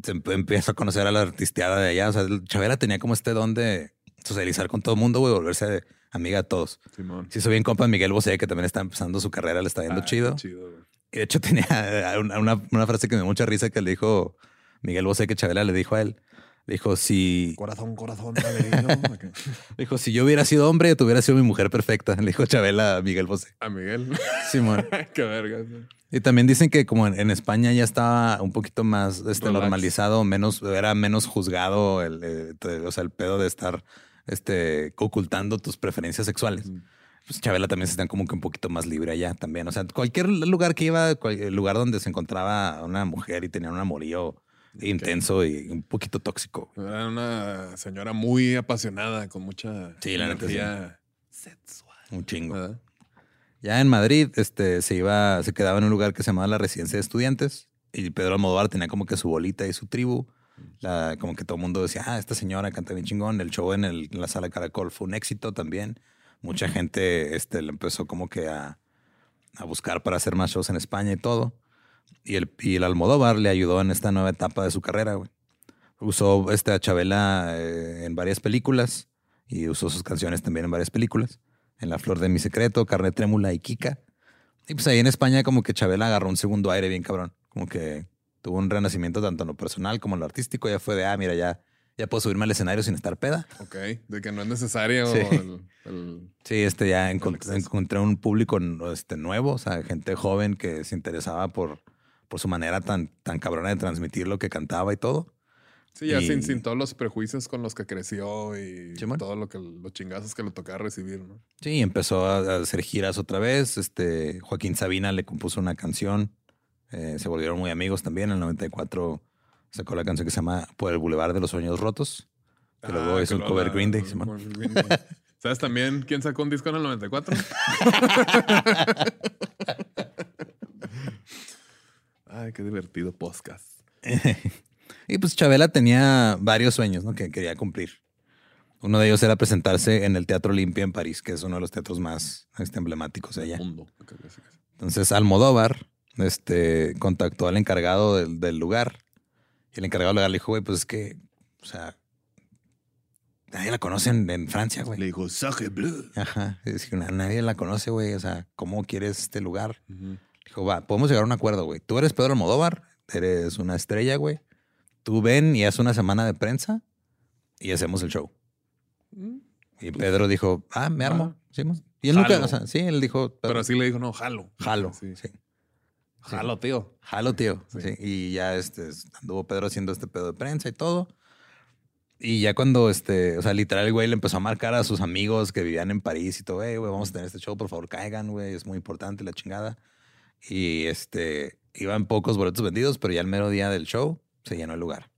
Se empieza a conocer a la artisteada de allá. O sea, el- Chabela tenía como este don de socializar con todo el mundo, güey, volverse amiga de todos. Simón. Se hizo bien compa Miguel Bosé, que también está empezando su carrera, le está yendo Ah, chido. Y de hecho tenía una, una- una frase que me dio mucha risa que le dijo Miguel Bosé, que Chabela le dijo a él. Dijo, si, Corazón, corazón, le dijo, si yo hubiera sido hombre, tú hubieras sido mi mujer perfecta. Le dijo Chabela a Miguel Bosé. A Miguel. Simón. qué verga. Y también dicen que como en, en España ya estaba un poquito más este, Relax. normalizado, menos, era menos juzgado el, eh, o sea, el pedo de estar este, ocultando tus preferencias sexuales. Mm. Pues Chabela también se están como que un poquito más libre allá también. O sea, cualquier lugar que iba, cualquier lugar donde se encontraba una mujer y tenía un amorío intenso y un poquito tóxico. Era una señora muy apasionada, con mucha Sí, la neta, sí. energía sexual. Un chingo. ¿verdad? Ya en Madrid, este, se iba, se quedaba en un lugar que se llamaba la Residencia de Estudiantes y Pedro Almodóvar tenía como que su bolita y su tribu. La, como que todo el mundo decía, ah, esta señora canta bien chingón. El show en, el- en la sala Caracol fue un éxito también. mucha gente este, le empezó como que a, a buscar para hacer más shows en España y todo. Y el, y el Almodóvar le ayudó en esta nueva etapa de su carrera, güey. Usó este, a Chabela eh, en varias películas y usó sus canciones también en varias películas. En La Flor de mi Secreto, Carne Trémula y Kika. Y pues ahí en España como que Chabela agarró un segundo aire bien cabrón. Como que tuvo un renacimiento tanto en lo personal como en lo artístico. Ya fue de, ah, mira, ya, ya puedo subirme al escenario sin estar peda. Ok, de que no es necesario Sí. el- el- Sí, este ya encont- exceso. encontré un público este, nuevo, o sea, gente joven que se interesaba por, por su manera tan, tan cabrona de transmitir lo que cantaba y todo. Sí, ya Y- sin, sin todos los prejuicios con los que creció y Simón. todo lo que los chingazos que le tocaba recibir, ¿no? Sí, empezó a hacer giras otra vez. Este, Joaquín Sabina le compuso una canción. eh, se volvieron muy amigos también. En el 94 sacó la canción que se llama Por el Boulevard de los Sueños Rotos. Que luego Ah, que el luego cover la- Green Day. Green Day. ¿Sabes también quién sacó un disco en el 94? Ay, qué divertido podcast. y pues Chabela tenía varios sueños ¿no? que quería cumplir. Uno de ellos era presentarse en el Teatro Olimpia en París, que es uno de los teatros más este, emblemáticos de allá. Entonces Almodóvar este, contactó al encargado del, del lugar. Y el encargado del lugar le dijo, güey, pues es que, o sea, nadie la conoce en, en Francia, güey. Le dijo, Sacre Bleu. Ajá. Que na- nadie la conoce, güey. O sea, ¿cómo quieres este lugar? Ujú. Dijo, va, podemos llegar a un acuerdo, güey. Tú eres Pedro Almodóvar, eres una estrella, güey. Tú ven y haz una semana de prensa y hacemos el show. Mm. Y Pedro dijo, ah, me armo. Sí, y él nunca, o sea, sí, él dijo, Pero así le dijo, no, jalo. jalo. Sí. sí. Jalo, tío. Jalo, tío. Sí. Y ya este, anduvo Pedro haciendo este pedo de prensa y todo. Y ya cuando, este, o sea, literal, el güey le empezó a marcar a sus amigos que vivían en París y todo, güey, vamos a tener este show, por favor, caigan, güey, es muy importante la chingada. Y este, iban pocos boletos vendidos, pero ya el mero día del show se llenó el lugar.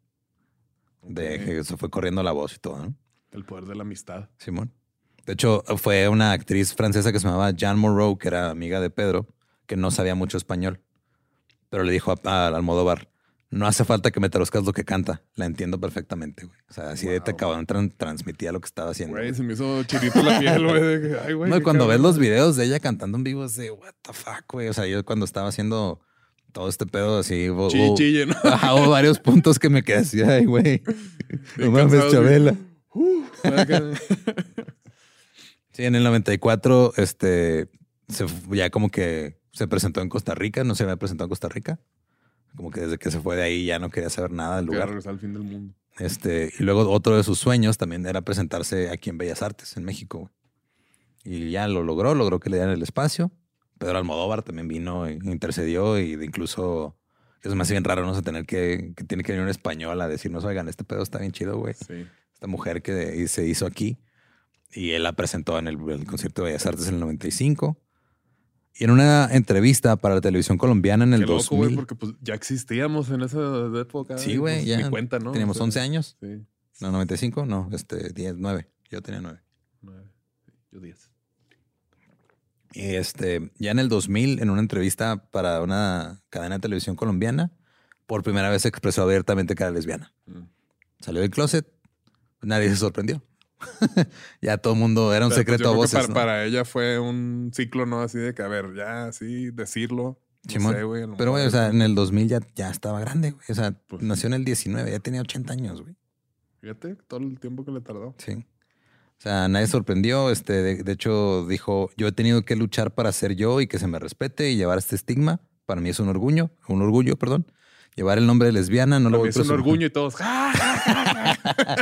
De Ok. que se fue corriendo la voz y todo, ¿no? El poder de la amistad. Simón. De hecho, fue una actriz francesa que se llamaba Jean Moreau, que era amiga de Pedro, que no sabía mucho español. Pero le dijo a, a Almodóvar, no hace falta que me traduzcas lo que canta. La entiendo perfectamente, güey. O sea, así de te tran- transmitía lo que estaba haciendo. Güey, se me hizo chirito la piel, güey. Ay, güey. No, y cuando ves los videos de ella cantando en vivo, es de, what the fuck, güey. O sea, yo cuando estaba haciendo todo este pedo así, hubo, Chille, ¿no? Hubo varios puntos que me quedé así, ay, güey. No mames, Chabela. Uh. Sí, en el 94, este, se, ya como que se presentó en Costa Rica, no se había presentado en Costa Rica. Como que desde que se fue de ahí ya no quería saber nada del lugar. regresar al fin del mundo. Este, y luego otro de sus sueños también era presentarse aquí en Bellas Artes, en México. Y ya lo logró, logró que le dieran el espacio. Pedro Almodóvar también vino e intercedió y de incluso es más bien raro, no sé, tener que, que tiene que venir un español a decirnos, oigan, este pedo está bien chido, güey Sí. esta mujer que se hizo aquí. Y él la presentó en el, el concierto de Bellas Artes en el 95. Y en una entrevista para la televisión colombiana en el Qué loco, 2000. güey, porque pues ya existíamos en esa época. Sí, güey, pues, ya. Ni cuenta, ¿no? Teníamos O sea, 11 años. Sí. No, 95, no, este, 10, 9. Yo tenía 9. Nueve. Sí, Yo diez. Y este, ya en el 2000, en una entrevista para una cadena de televisión colombiana, por primera vez expresó abiertamente que era lesbiana. Mm. Salió del closet, nadie se sorprendió. Ya todo el mundo era un Pero, pues, secreto a voces. Para, ¿no? para ella fue un ciclo, ¿no? Así de que, a ver, ya así decirlo. No sé, güey. a Pero, güey, o sea, en el 2000 ya, ya estaba grande, güey. O sea, Pues, nació en el 19, ya tenía 80 años, güey. Fíjate todo el tiempo que le tardó. Sí. O sea, nadie sorprendió. Este, de, de hecho, dijo, yo he tenido que luchar para ser yo y que se me respete y llevar este estigma. Para mí es un orgullo, un orgullo, perdón. Llevar el nombre de lesbiana, no lo voy es un orgullo y todos. ¡Ja, ja, ja,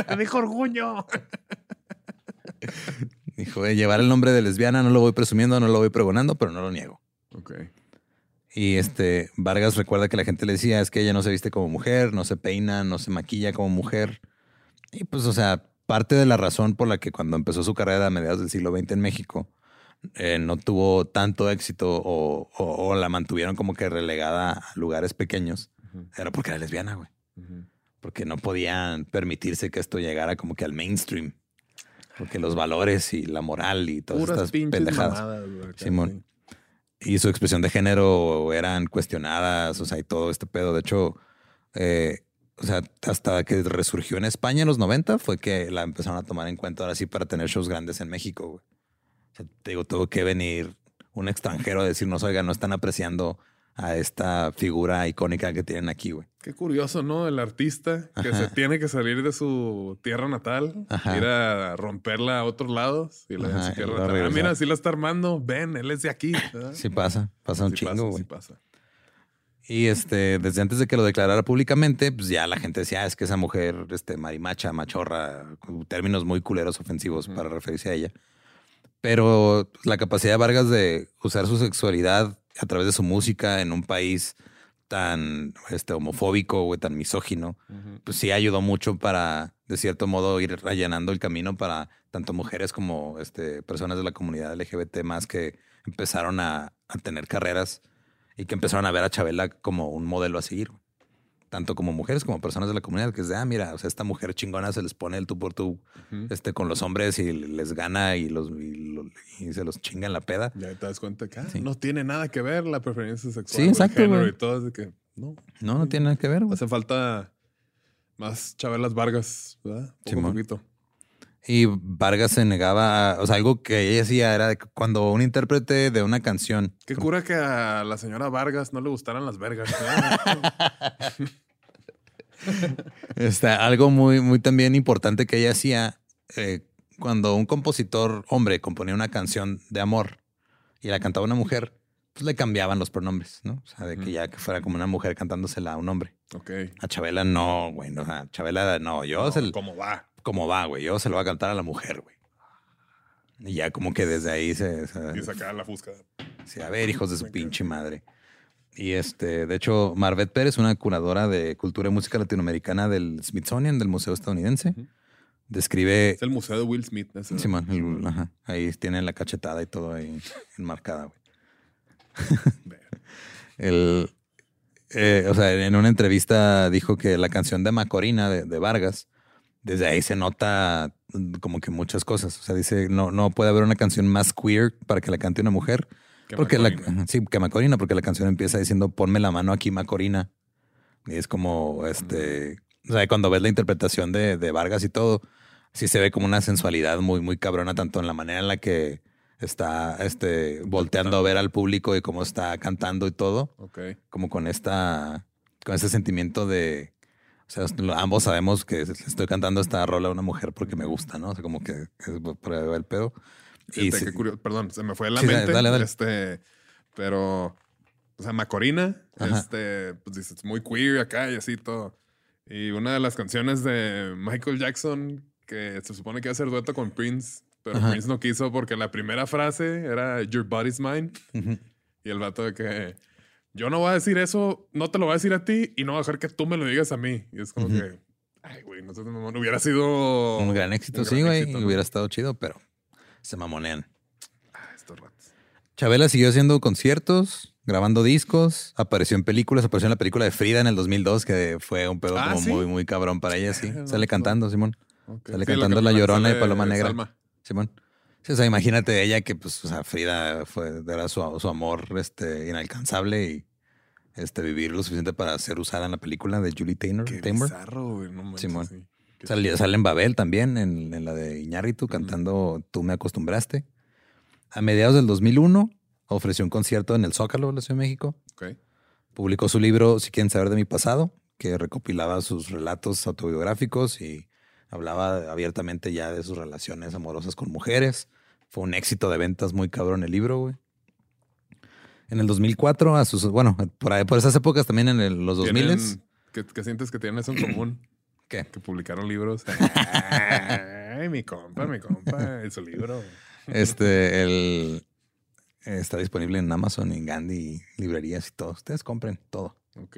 ja! Dijo orgullo. Dijo, "Eh, llevar el nombre de lesbiana, no lo voy presumiendo, no lo voy pregonando, pero no lo niego. Ok. Y este, Vargas recuerda que la gente le decía, es que ella no se viste como mujer, no se peina, no se maquilla como mujer. Y pues, o sea, parte de la razón por la que cuando empezó su carrera a mediados del siglo XX en México, eh, no tuvo tanto éxito o, o- o la mantuvieron como que relegada a lugares pequeños, era porque era lesbiana, güey. Porque no podían permitirse que esto llegara como que al mainstream. Porque los valores y la moral y todas Puras estas pinches pendejadas. mamadas, Simón. y su expresión de género eran cuestionadas, o sea, y todo este pedo. De hecho, eh, o sea, hasta que resurgió en España en los 90 fue que la empezaron a tomar en cuenta ahora sí para tener shows grandes en México, güey. O sea, te digo, tuvo que venir un extranjero a decirnos, oiga, no están apreciando a esta figura icónica que tienen aquí, güey. Qué curioso, ¿no? El artista que se tiene que salir de su tierra natal, Ajá. ir a romperla a otros lados y la de Ajá, su y tierra luego natal. Ah, mira, sí la está armando. Ven, él es de aquí. ¿verdad? Sí pasa, pasa un Sí chingo, güey. sí pasa. Y este, desde antes de que lo declarara públicamente, pues ya la gente decía, "Ah, es que esa mujer, este, marimacha, machorra, términos muy culeros ofensivos para referirse a ella. Pero la capacidad de Vargas de usar su sexualidad a través de su música en un país tan este, homofóbico, güey, tan misógino, pues sí ayudó mucho para, de cierto modo, ir allanando el camino para tanto mujeres como este, personas de la comunidad LGBT más que empezaron a, a tener carreras y que empezaron a ver a Chabela como un modelo a seguir. güey. Tanto como mujeres como personas de la comunidad, que es de, ah, mira, o sea, esta mujer chingona se les pone el tú por tú este, con los hombres y les gana y, los, y, y se los chinga en la peda. Ya te das cuenta que ah, Sí. no tiene nada que ver la preferencia sexual. Sí, el exacto, género. Y todo, de que no. No, no tiene nada que ver, güey. Hace falta más Chabelas Vargas, ¿verdad? Poco poquito. Y Vargas se negaba, a- o sea, algo que ella decía era cuando un intérprete de una canción Qué cura que a la señora Vargas no le gustaran las vergas. ¿no? Este, algo muy, muy también importante que ella hacía eh, cuando un compositor hombre componía una canción de amor y la cantaba una mujer, pues le cambiaban los pronombres, ¿no? O sea, de que ya que fuera como una mujer cantándosela a un hombre. ok. A Chabela no, güey. No, a Chabela no. Yo No, se l- ¿Cómo va? como va, güey. Yo se lo voy a cantar a la mujer, güey. Y ya como que desde ahí se... se- Y sacar la fusca. Sí, a ver, hijos de su pinche madre. Y este, de hecho, Marvet Pérez, una curadora de cultura y música latinoamericana del Smithsonian, del Museo Estadounidense. Describe. Es el museo de Will Smith. ese. Simón, el- ajá, ahí tiene la cachetada y todo ahí enmarcada, güey. El, eh, o sea, en una entrevista dijo que la canción de Macorina de, de Vargas, desde ahí se nota mm, como que muchas cosas. O sea, dice, no, no puede haber una canción más queer para que la cante una mujer. Que porque Macorina. sí, que Macorina, porque la canción empieza diciendo ponme la mano aquí, Macorina. Y es como este. O sea, cuando ves la interpretación de, de Vargas y todo, sí se ve como una sensualidad muy, muy cabrona, tanto en la manera en la que está este, volteando a ver al público y cómo está cantando y todo, Ok. como con esta, con ese sentimiento de. O sea, ambos sabemos que estoy cantando esta rola a una mujer porque me gusta, ¿no? O sea, como que es va el pedo. Y Fíjate sí- qué curioso. Perdón, se me fue la Sí, dale, mente. dale, dale. Este, pero, o sea, Macorina, Ajá. este, pues dices, muy queer acá y así todo. Y una de las canciones de Michael Jackson que se supone que iba a hacer dueto con Prince, pero Ajá. Prince no quiso porque la primera frase era Your body's mine. Y el vato de que yo no voy a decir eso, no te lo voy a decir a ti y no voy a dejar que tú me lo digas a mí. Y es como que, ay, güey, no sé, mamón, hubiera sido Un gran éxito, un sí, güey. Hubiera estado chido, pero se mamonean. Ah, estos ratos. Chabela siguió haciendo conciertos, grabando discos, apareció en películas, apareció en la película de Frida en el 2002, que fue un pedo Ah, como ¿sí? muy, muy cabrón para ella, sí. Sale cantando, Simón. Sale Sí, cantando La que- Llorona y Paloma Negra. Salma. Simón. Sí, o sea, imagínate ella que, pues, o sea, Frida fue, era su, su amor este, inalcanzable y este, vivir lo suficiente para ser usada en la película de Julie Taymor. Qué bizarro, güey. No manches, Simón. sí. Sale, sale en Babel también, en, en la de Iñárritu, cantando Tú me acostumbraste. A mediados del 2001 ofreció un concierto en el Zócalo de la Ciudad de México. Ok. Publicó su libro Si quieren saber de mi pasado, que recopilaba sus relatos autobiográficos y hablaba abiertamente ya de sus relaciones amorosas con mujeres. Fue un éxito de ventas muy cabrón el libro, güey. En el 2004, a sus, bueno, por, ahí- por esas épocas también en el- los 2000 Tienen- ¿Qué, qué sientes que tienen eso en común? ¿Qué? Que publicaron libros. Ay, mi compa, mi compa, y su libro. Este, el, está disponible en Amazon, en Gandhi, librerías y todo. Ustedes compren todo. Ok.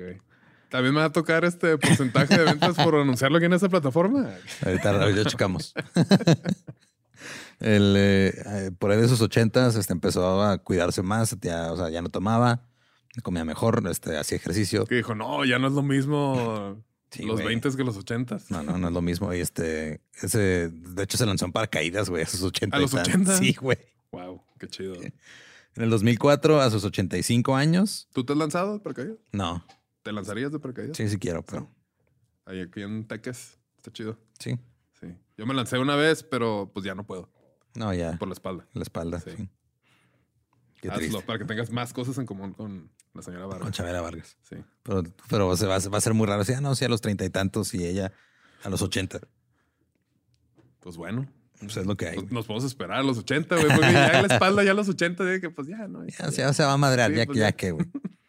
También me va a tocar este porcentaje de ventas por anunciarlo aquí en esta plataforma. Ahorita, ahorita checamos. El, eh, eh, por ahí de sus ochentas este, empezó a cuidarse más, ya, o sea, ya no tomaba, comía mejor, este, hacía ejercicio. Que dijo, no, ya no es lo mismo Sí, los. 20 que los 80. No, no, no es lo mismo. Y este, ese, de hecho, se lanzó en paracaídas, güey, a sus 80. ¿A los 80? Sí, güey. Wow, qué chido. En el 2004, a sus 85 años. ¿Tú te has lanzado paracaídas? No, ¿Te lanzarías de paracaídas? sí, sí quiero, pero Ahí aquí en Teques. Está chido. sí. Sí. Yo me lancé una vez, pero pues ya no puedo. No, ya. Por la espalda. La espalda. Sí. sí. Qué Hazlo triste. para que tengas más cosas en común con la señora Con Vargas. Chabela Vargas. Sí. Pero, pero se va, va a ser muy raro. Sí, ah, no, sí, a los treinta y tantos y ella a los ochenta. Pues bueno. Pues es lo que hay. Pues nos podemos esperar a los 80, güey. Porque ya en la espalda, ya a los 80, de que pues ya, ¿no? Ya, se- ya se va a madrear, Sí, ya, pues ya. que, güey.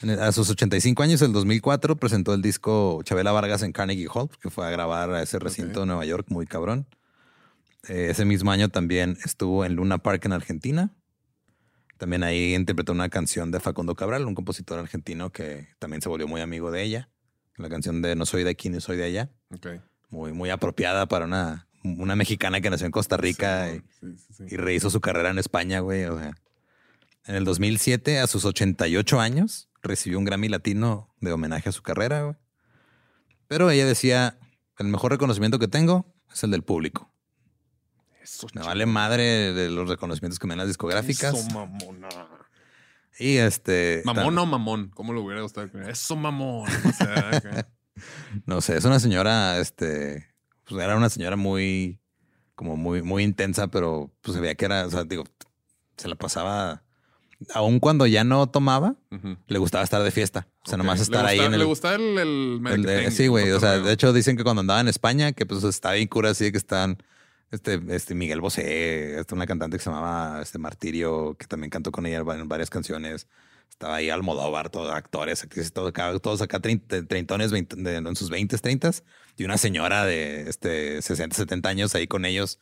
En A sus 85 años, el 2004, presentó el disco Chabela Vargas en Carnegie Hall, que fue a grabar a ese recinto Ok. de Nueva York, muy cabrón. Eh, ese mismo año también estuvo en Luna Park en Argentina. También ahí interpretó una canción de Facundo Cabral, un compositor argentino que también se volvió muy amigo de ella. La canción de No soy de aquí ni soy de allá. Ok. Muy, muy apropiada para una, una mexicana que nació en Costa Rica. y- Sí, sí, sí. y rehizo su carrera en España, güey. O sea, en el 2007, a sus 88 años, recibió un Grammy Latino de homenaje a su carrera, güey. Pero ella decía, el mejor reconocimiento que tengo es el del público. Eso, Me vale madre de los reconocimientos que me dan las discográficas. Eso, mamona. Y este... Mamón o mamón, ¿cómo lo hubiera gustado? Eso, mamón. O sea, No sé, es una señora, este... Pues era una señora muy... Como muy, muy intensa, pero pues se veía que era, o sea, digo, se la pasaba... Aun cuando ya no tomaba, le gustaba estar de fiesta. O sea, nomás estar ahí en el. Le gustaba el, el el de- sí, güey. O sea, de hecho, dicen que cuando andaba en España, que pues estaba bien cura así, que estaban. Este, este Miguel Bosé, este, una cantante que se llamaba este Martirio, que también cantó con ella en varias canciones. Estaba ahí Almodóvar, todos actores, actrices, todo todos acá treint- treintones, en sus 20, 30 y una señora de este 60, 70 años ahí con ellos,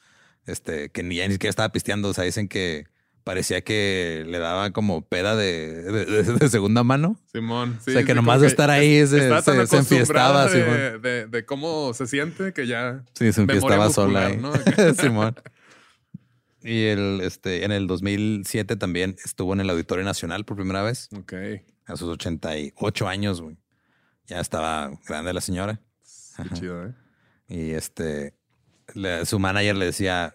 este, que ni, ya ni siquiera estaba pisteando. O sea, dicen que parecía que le daba como peda de, de- de- de segunda mano. Simón. sí, o sea, que sí, nomás de estar ahí se, se, se enfiestaba. Simón. de, cómo se siente que ya. Sí, se enfiestaba sola. Simón. Y el, este, en el 2007 también estuvo en el Auditorio Nacional por primera vez, Ok. a sus 88 años, güey. Ya estaba grande la señora. Qué chido, ¿eh? Y este, le- su manager le decía,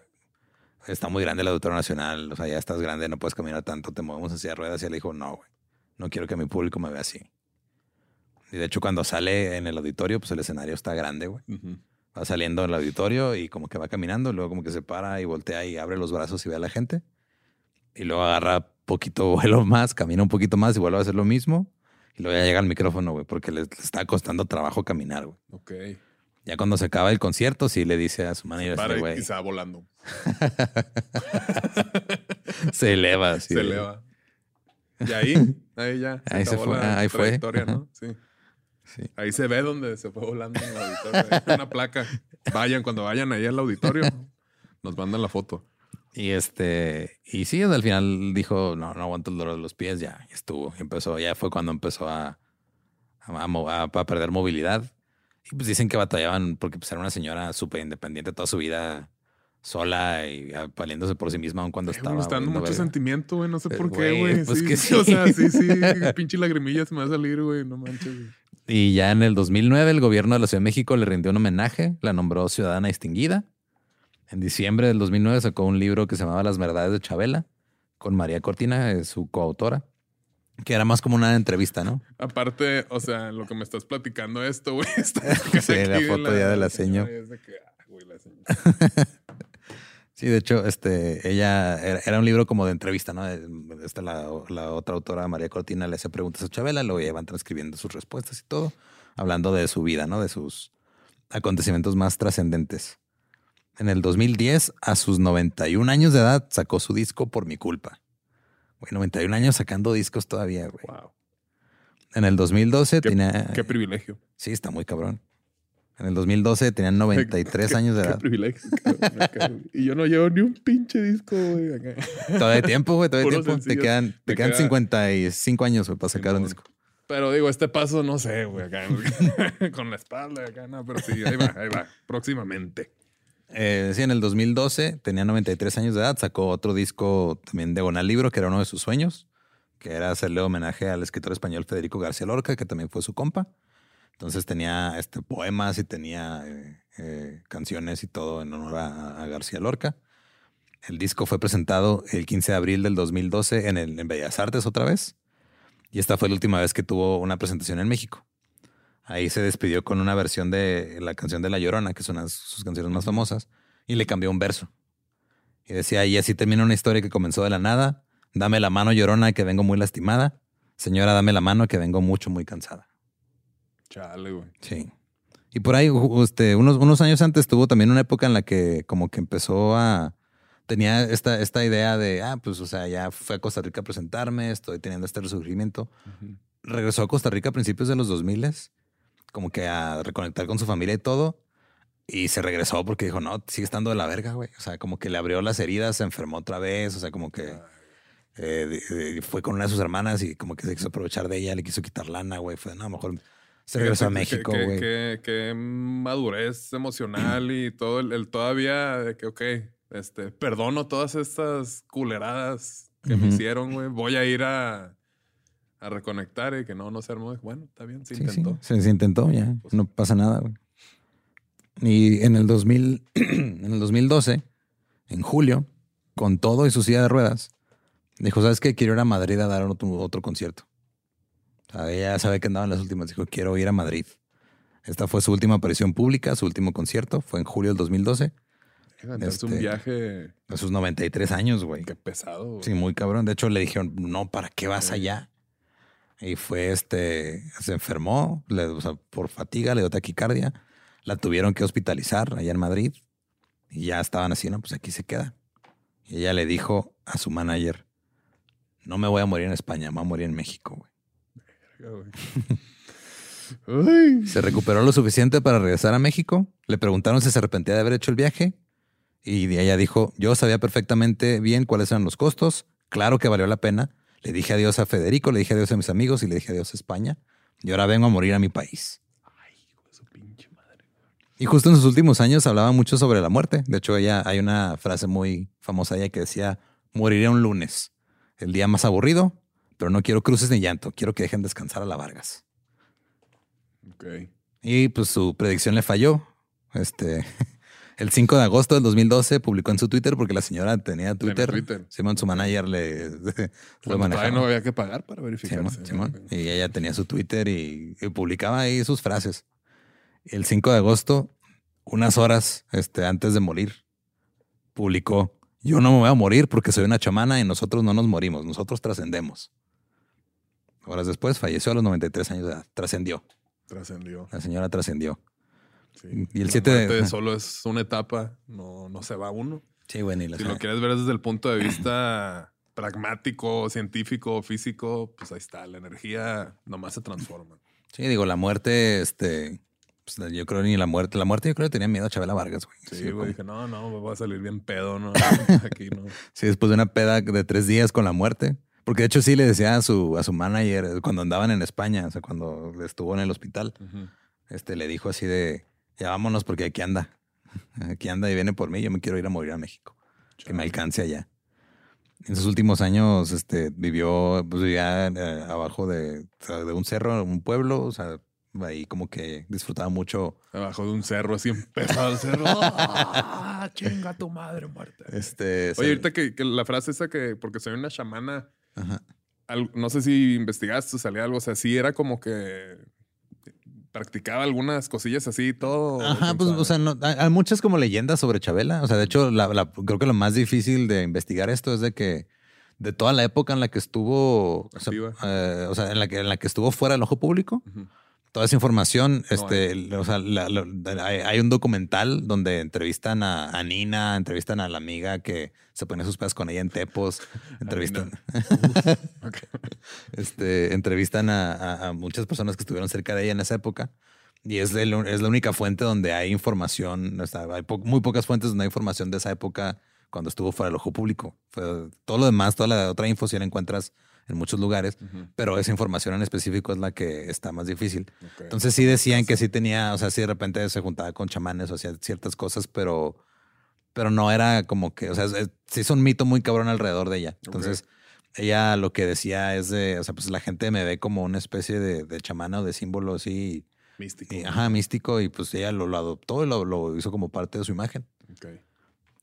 está muy grande el Auditorio Nacional, o sea, ya estás grande, no puedes caminar tanto, te movemos hacia ruedas. Y él dijo, no, güey, no quiero que mi público me vea así. Y de hecho, cuando sale en el auditorio, pues el escenario está grande, güey. Va saliendo del auditorio y como que va caminando, luego como que se para y voltea y abre los brazos y ve a la gente. Y luego agarra poquito vuelo más, camina un poquito más y vuelve a hacer lo mismo. Y luego ya llega al micrófono, güey, porque le, está costando trabajo caminar, güey. Ok. Ya cuando se acaba el concierto, sí le dice a su manager, güey, y se va volando. se eleva. así se eleva. Y ahí, ahí ya. Ahí se fue, la ahí fue. ¿no? Sí. Sí. Ahí se ve donde se fue volando en el auditorio. Hay una placa. Vayan, cuando vayan ahí al auditorio, nos mandan la foto. Y este, y sí, al final dijo, no, no aguanto el dolor de los pies, ya, estuvo. Y empezó, ya fue cuando empezó a, a, a- a perder movilidad. Y pues dicen que batallaban porque pues era una señora súper independiente toda su vida, sola y ah, valiéndose por sí misma aun cuando güey, estaba. me está dando mucho verga. sentimiento, güey. No sé Eh, por qué, güey, güey. pues sí, que sí, O sí. sea, sí, sí. Pinche lagrimilla se me va a salir, güey. No manches. güey. Y ya en el 2009 el gobierno de la Ciudad de México le rindió un homenaje, la nombró ciudadana distinguida. En diciembre del 2009 sacó un libro que se llamaba Las verdades de Chabela con María Cortina, eh, su coautora, que era más como una entrevista, ¿no? Aparte, o sea, lo que me estás platicando esto, güey. está Sí, la foto ya de la seño. señora, Sí, de hecho, este, ella era, era un libro como de entrevista, ¿no? Esta, la, la otra autora, María Cortina, le hacía preguntas a Chabela, luego ya van transcribiendo sus respuestas y todo, hablando de su vida, ¿no? De sus acontecimientos más trascendentes. En el 2010, a sus 91 años de edad, sacó su disco Por mi culpa. Güey, 91 años sacando discos todavía, güey. Wow. En el 2012 Qué- tenía... Qué privilegio. Sí, está muy cabrón. En el 2012 tenía 93 Qué- años de Qué edad. privilegio. cabrón, y yo no llevo ni un pinche disco, güey. Todavía hay tiempo, güey, todavía hay tiempo. Te quedan, te Me quedan queda- 55 años güey, para sacar un disco. Pero digo, este paso no sé, güey, acá. Con la espalda, acá, no, pero sí, ahí va, ahí va. Próximamente. Eh, sí, en el 2012 tenía 93 años de edad, sacó otro disco también diagonal libro, que era uno de sus sueños, que era hacerle homenaje al escritor español Federico García Lorca, que también fue su compa. Entonces tenía este, poemas y tenía eh, eh, canciones y todo en honor a, García Lorca. El disco fue presentado el 15 de abril del 2012 en, el, en Bellas Artes otra vez. Y esta fue la última vez que tuvo una presentación en México. Ahí se despidió con una versión de la canción de La Llorona, que es una de sus canciones más famosas, y le cambió un verso. Y decía, y así termina una historia que comenzó de la nada. Dame la mano, llorona, que vengo muy lastimada. Señora, dame la mano, que vengo mucho, muy cansada. Chale, güey. Sí. Y por ahí, este, unos, unos años antes tuvo también una época en la que como que empezó a... Tenía esta, esta idea de, ah, pues, o sea, ya fue a Costa Rica a presentarme, estoy teniendo este resurgimiento. Regresó a Costa Rica a principios de los 2000 como que a reconectar con su familia y todo. Y se regresó porque dijo, no, sigue estando de la verga, güey. O sea, como que le abrió las heridas, se enfermó otra vez, o sea, como que... eh, fue con una de sus hermanas y como que se quiso aprovechar de ella, le quiso quitar lana, güey. Fue, no, mejor se regresó a México, güey. que madurez emocional y todo el, el todavía de que, ok, este, perdono todas estas culeradas que me hicieron, güey. Voy a ir a, a reconectar y que no, no se armó. Bueno, está bien, se Sí, intentó. sí, se, se intentó, ya. Pues- No pasa nada, güey. Y en el 2000, en el 2012, en julio, con todo y su silla de ruedas, dijo, ¿sabes qué? Quiero ir a Madrid a dar otro, otro concierto. Ella sabe que andaba en las últimas. Dijo, quiero ir a Madrid. Esta fue su última aparición pública, su último concierto. Fue en julio del 2012, Aventarse un Este- viaje, a sus 93 años, güey. qué pesado. güey. Sí, muy cabrón. De hecho, le dijeron, no, ¿para qué vas allá? Y fue este, se enfermó le- o sea, por fatiga, le dio taquicardia. La tuvieron que hospitalizar allá en Madrid. Y ya estaban así, no, pues aquí se queda. Y ella le dijo a su manager, no me voy a morir en España, me voy a morir en México, güey. Se recuperó lo suficiente para regresar a México. Le preguntaron si se arrepentía de haber hecho el viaje. Y ella dijo, yo sabía perfectamente bien cuáles eran los costos. Claro que valió la pena. Le dije adiós a Federico, le dije adiós a mis amigos y le dije adiós a España. Y ahora vengo a morir a mi país. Su pinche madre. Y justo en sus últimos años hablaba mucho sobre la muerte. De hecho, ella hay una frase muy famosa ella que decía, moriré un lunes, el día más aburrido, pero no quiero cruces ni llanto, quiero que dejen descansar a la Vargas. Ok. Y pues su predicción le falló. Este, el 5 de agosto del 2012 publicó en su Twitter porque la señora tenía Twitter. Twitter. Simón, su manager le lo manejaba. no había que pagar para Simón, verificarse. Simón. Y ella tenía su Twitter y, y publicaba ahí sus frases. El 5 de agosto, unas horas este, antes de morir, publicó: Yo no me voy a morir porque soy una chamana y nosotros no nos morimos, nosotros trascendemos. Horas después falleció a los 93 años de edad. Trascendió. Trascendió. La señora trascendió. Sí. Y el La 7 de- solo es una etapa, no, no se va uno. Sí, güey, ni la Si sabe. lo quieres ver desde el punto de vista pragmático, científico, físico, pues ahí está. La energía nomás se transforma. Sí, digo, la muerte, este, pues, yo creo ni la muerte, la muerte yo creo que tenía miedo a Chabela Vargas, güey. Sí, güey. Dije, no, no, me voy a salir bien pedo, ¿no? Aquí no. sí, después de una peda de tres días con la muerte. Porque de hecho sí le decía a su, a su manager eh, cuando andaban en España, o sea, cuando estuvo en el hospital, este, le dijo así de, ya vámonos porque aquí anda. Aquí anda y viene por mí, yo me quiero ir a morir a México. Que me alcance allá. En sus últimos años, este, vivió, pues vivía eh, abajo de, de un cerro, un pueblo, o sea, ahí como que disfrutaba mucho Abajo de un cerro, así empezado el cerro. ¡Ah, chinga tu madre muerta! Este, Oye, ahorita que, que la frase esa que, porque soy una chamana, Ajá. al- no sé si investigaste o salía algo, o sea, sí era como que practicaba algunas cosillas así y todo. Ajá, pues, o sea, no, hay, muchas como leyendas sobre Chabela. O sea, de hecho, la- la- creo que lo más difícil de investigar esto es de que de toda la época en la que estuvo, o sea, eh, o sea, en la que en la que estuvo fuera del ojo público, Ujú. Toda esa información, este, el- o sea, la- la- hay, hay un documental donde entrevistan a, a Nina, entrevistan a la amiga que se pone sus pedas con ella en Tepos, entrevistan, este, entrevistan a, a- a muchas personas que estuvieron cerca de ella en esa época. Y es, el- es la única fuente donde hay información. o sea, hay po- muy pocas fuentes donde hay información de esa época cuando estuvo fuera del ojo público. Fue- todo lo demás, toda la otra info sí la encuentras en muchos lugares, Ujú. pero esa información en específico es la que está más difícil. Entonces sí decían que sí tenía, o sea, sí de repente se juntaba con chamanes o hacía ciertas cosas, pero, pero no era como que, o sea, es- sí es un mito muy cabrón alrededor de ella. Entonces ella lo que decía es de, o sea, pues la gente me ve como una especie de, de chamana o de símbolo así, Místico. y, ajá, místico, y pues ella lo, lo adoptó y lo, lo hizo como parte de su imagen. Ok.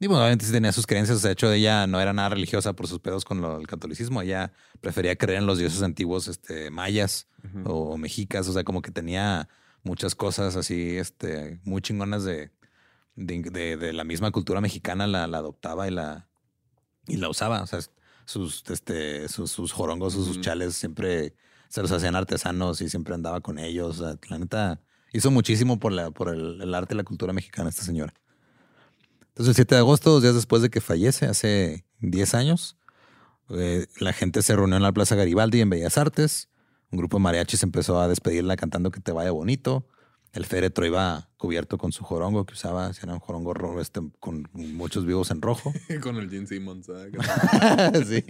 Y bueno, obviamente sí tenía sus creencias, o sea, de hecho ella no era nada religiosa por sus pedos con lo- el catolicismo, ella prefería creer en los dioses antiguos, este, mayas o, mexicas, o sea, como que tenía muchas cosas así, este, muy chingonas de, de, de- de la misma cultura mexicana, la, la adoptaba y la, Y la usaba, o sea, sus, este, sus, sus jorongos o sus chales siempre se los hacían artesanos y siempre andaba con ellos. O sea, la neta hizo muchísimo por, la, por el, el arte y la cultura mexicana esta señora. Entonces, el 7 de agosto, dos días después de que fallece, hace 10 años, eh, la gente se reunió en la Plaza Garibaldi en Bellas Artes. Un grupo de mariachis empezó a despedirla cantando que te vaya bonito. El féretro iba cubierto con su jorongo que usaba, era un jorongo rojo, este, con muchos vivos en rojo. Con el Gene Simmons. ¿sabes? sí.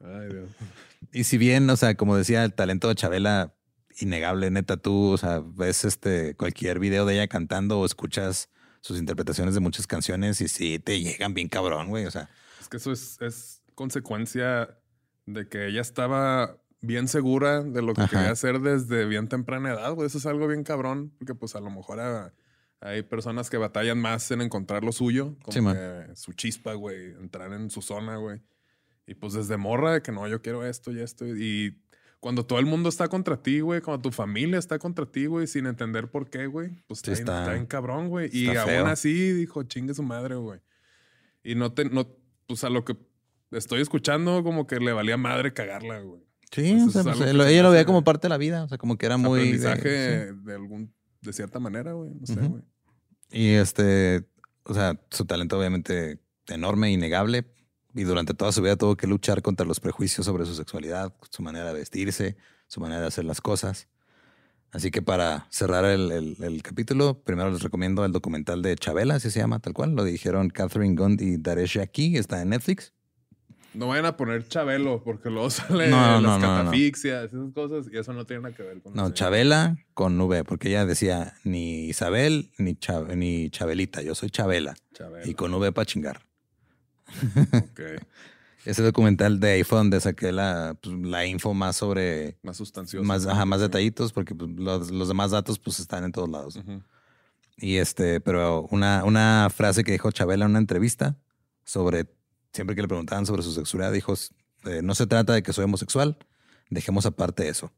Ay, Dios. Y si bien, o sea, como decía, el talento de Chabela, innegable, neta, tú, o sea, ves este cualquier video de ella cantando o escuchas sus interpretaciones de muchas canciones y sí te llegan bien cabrón, güey. O sea, Es que eso es, es consecuencia de que ella estaba bien segura de lo que Ajá. quería hacer desde bien temprana edad, güey. Eso es algo bien cabrón, porque pues a lo mejor ah, hay personas que batallan más en encontrar lo suyo, como Sí, man. que su chispa, güey, entrar en su zona, güey. Y pues desde morra de que no, yo quiero esto y esto. Y cuando todo el mundo está contra ti, güey, cuando tu familia está contra ti, güey, sin entender por qué, güey, pues Sí, está, está- bien cabrón, güey. Y aún feo. así dijo, chingue su madre, güey. Y no te, no, pues a lo que estoy escuchando, como que le valía madre cagarla, güey. sí, Eso o sea, es pues, se ella lo veía como parte de la vida, o sea, como que era muy... de- Aprendizaje sí. de algún, de cierta manera, güey. No sé, güey. Y este, o sea, su talento obviamente enorme, innegable. Y durante toda su vida tuvo que luchar contra los prejuicios sobre su sexualidad, su manera de vestirse, su manera de hacer las cosas. Así que para cerrar el, el- el capítulo, primero les recomiendo el documental de Chabela, así se llama, tal cual. Lo dirigieron Catherine Gund y Daresh Aki, está en Netflix. No vayan a poner Chabelo, porque luego sale No, no, las no, no. catafixias, esas cosas, y eso no tiene nada que ver con No. Chabela con V, porque ella decía ni Isabel ni, Cha- ni Chabelita, yo soy Chabela. Chabelo. Y con V para chingar. Ese documental de ahí fue donde saqué la, pues, la info más sobre, Más sustancioso. más, ajá, más detallitos, porque pues, los, los demás datos pues están en todos lados. Y este, pero una, una frase que dijo Chabela en una entrevista sobre, siempre que le preguntaban sobre su sexualidad, dijo, eh, no se trata de que soy homosexual, dejemos aparte eso.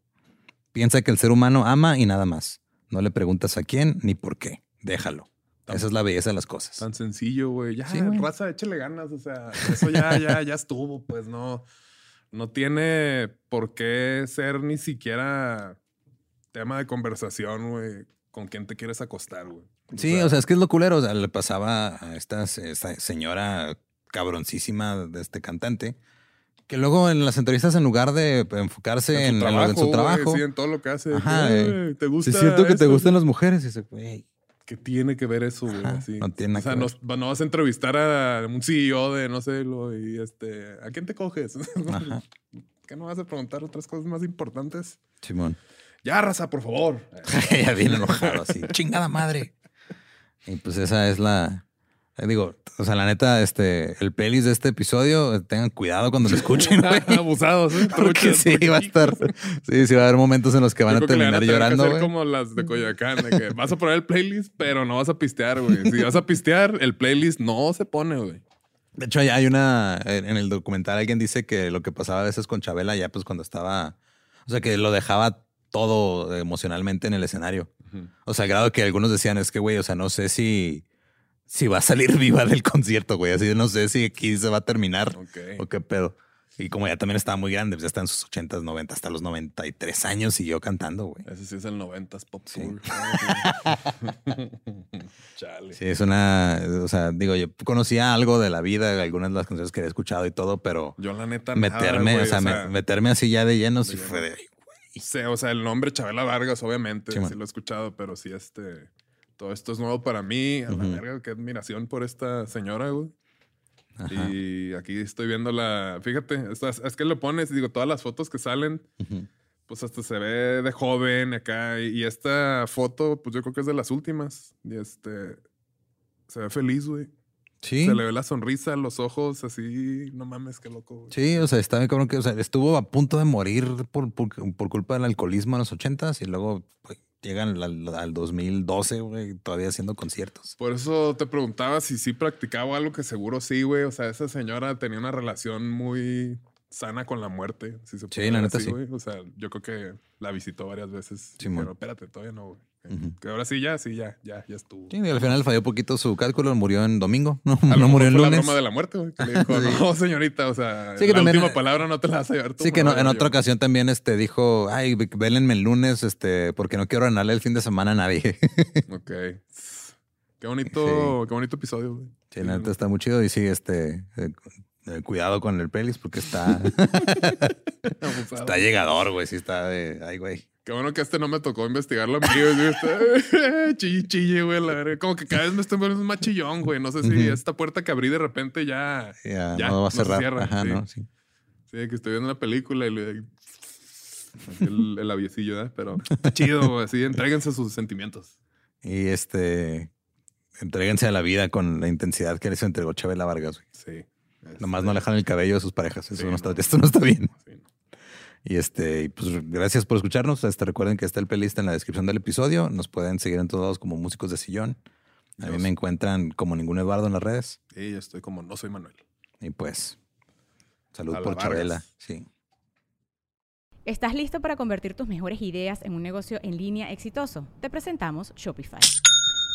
Piensa que el ser humano ama y nada más. No le preguntas a quién ni por qué. Déjalo. Esa es la belleza de las cosas. Tan sencillo, güey. Ya, Sí, güey. raza, échale ganas. O sea, eso ya, ya, ya estuvo. Pues no, no tiene por qué ser ni siquiera tema de conversación, güey, con quién te quieres acostar, güey. Sí, o sea, es que es lo culero. O sea, le pasaba a esta, esta señora cabroncísima de este cantante, que luego en las entrevistas, en lugar de enfocarse en, su en lo- en su güey, trabajo, sí, en todo lo que hace. Ajá, Eh, ¿Te sí gusta? es cierto que te gustan las mujeres. Y dice, güey, ¿Qué tiene que ver eso, güey? Ajá, Así. no tiene nada O sea, que no, ver. no vas a entrevistar a un CEO de, no sé, lo, y este, ¿a quién te coges? Ajá. ¿Qué no vas a preguntar otras cosas más importantes? Simón. Ya, raza, por favor. ya bien enojado, así, chingada madre. Y pues esa es la. Eh, Digo, o sea, la neta, este, el pelis de este episodio, tengan cuidado cuando lo escuchen. Abusados, ¿eh? Porque sí, va a estar. Sí, sí, va a haber momentos en los que van a terminar que llorando, hacer güey. como las de Coyoacán, de que vas a poner el playlist, pero no vas a pistear, güey. Si vas a pistear, el playlist no se pone, güey. De hecho, hay- hay una. En el documental alguien dice que lo que pasaba a veces con Chabela, ya pues cuando estaba. O sea, que lo dejaba todo emocionalmente en el escenario. O sea, grado que algunos decían, es que, güey, o sea, no sé si. Si va a salir viva del concierto, güey. Así no sé si aquí se va a terminar Ok. o qué pedo. Y como ya también estaba muy grande, pues ya está en sus 80, 90, hasta los 93 años siguió cantando, güey. Ese sí es el 90s Pop Sí. Tour. Chale. Sí, es una. O sea, digo, yo conocía algo de la vida, algunas de las canciones que había escuchado y todo, pero Yo la neta nada, meterme, güey, o sea, me- meterme así ya de lleno, sí de fue de. sé, o sea, el nombre Chabela Vargas, obviamente, Sí, sí, lo he escuchado, pero sí, este, todo esto es nuevo para mí. A la verga, qué admiración por esta señora, güey. Ajá. Y aquí estoy viendo la, fíjate, es que le pones, digo, todas las fotos que salen, pues hasta se ve de joven acá. Y, y esta foto, pues yo creo que es de las últimas. Y este, se ve feliz, güey. Sí. Se le ve la sonrisa, los ojos así, no mames, qué loco, güey. Sí, o sea, está bien cabrón que, o sea, estuvo a punto de morir por, por, por culpa del alcoholismo en los ochentas y luego pues, llegan al, al 2012, güey, todavía haciendo conciertos. Por eso te preguntaba si sí practicaba algo que seguro sí, güey. O sea, esa señora tenía una relación muy sana con la muerte. Si se puede la ver neta así, sí. güey. O sea, yo creo que la visitó varias veces. Simón. pero espérate, todavía no, güey. Que ahora sí, ya, sí, ya, ya, ya estuvo. Sí, y al final falló poquito su cálculo, murió en domingo, no, A lo no mejor murió en fue lunes. la broma de la muerte, güey. Que le dijo, no, señorita, o sea, Sí, que la también- última palabra no te la vas a llevar tú. Sí, que no- en otra yo". ocasión también este dijo, ay, vélenme el lunes, este, porque no quiero ganarle el fin de semana a nadie. Ok. Qué bonito, qué bonito episodio, güey. Sí, la neta está muy chido y sí, este, eh, eh, cuidado con el playlist porque está, está llegador, güey, sí está de, ay, güey. Qué bueno que este no me tocó investigarlo a. Está- Chille, chille, güey, la verga. Como que cada vez me estoy poniendo más chillón, güey. No sé si esta puerta que abrí de repente ya... Ya, Ya, no va no a se cerrar. cierra, Ajá, sí. no, sí. Sí, que estoy viendo la película y le... El, el aviecillo, ¿eh? Pero está chido, güey. Así, entréguense sus sentimientos. Y este, entréguense a la vida con la intensidad que les entregó Chabela Vargas, güey. Sí. Nomás no alejan el cabello de sus parejas. Eso Sí, no está, esto no está bien. Sí, no. Y este, y pues gracias por escucharnos. Este, recuerden que está el playlist en la descripción del episodio. Nos pueden seguir en todos lados como músicos de sillón. A mí me encuentran como ningún Eduardo en las redes. Sí, yo estoy como no soy Manuel. Y pues, salud por Vargas. Chabela. Sí. ¿Estás listo para convertir tus mejores ideas en un negocio en línea exitoso? Te presentamos Shopify.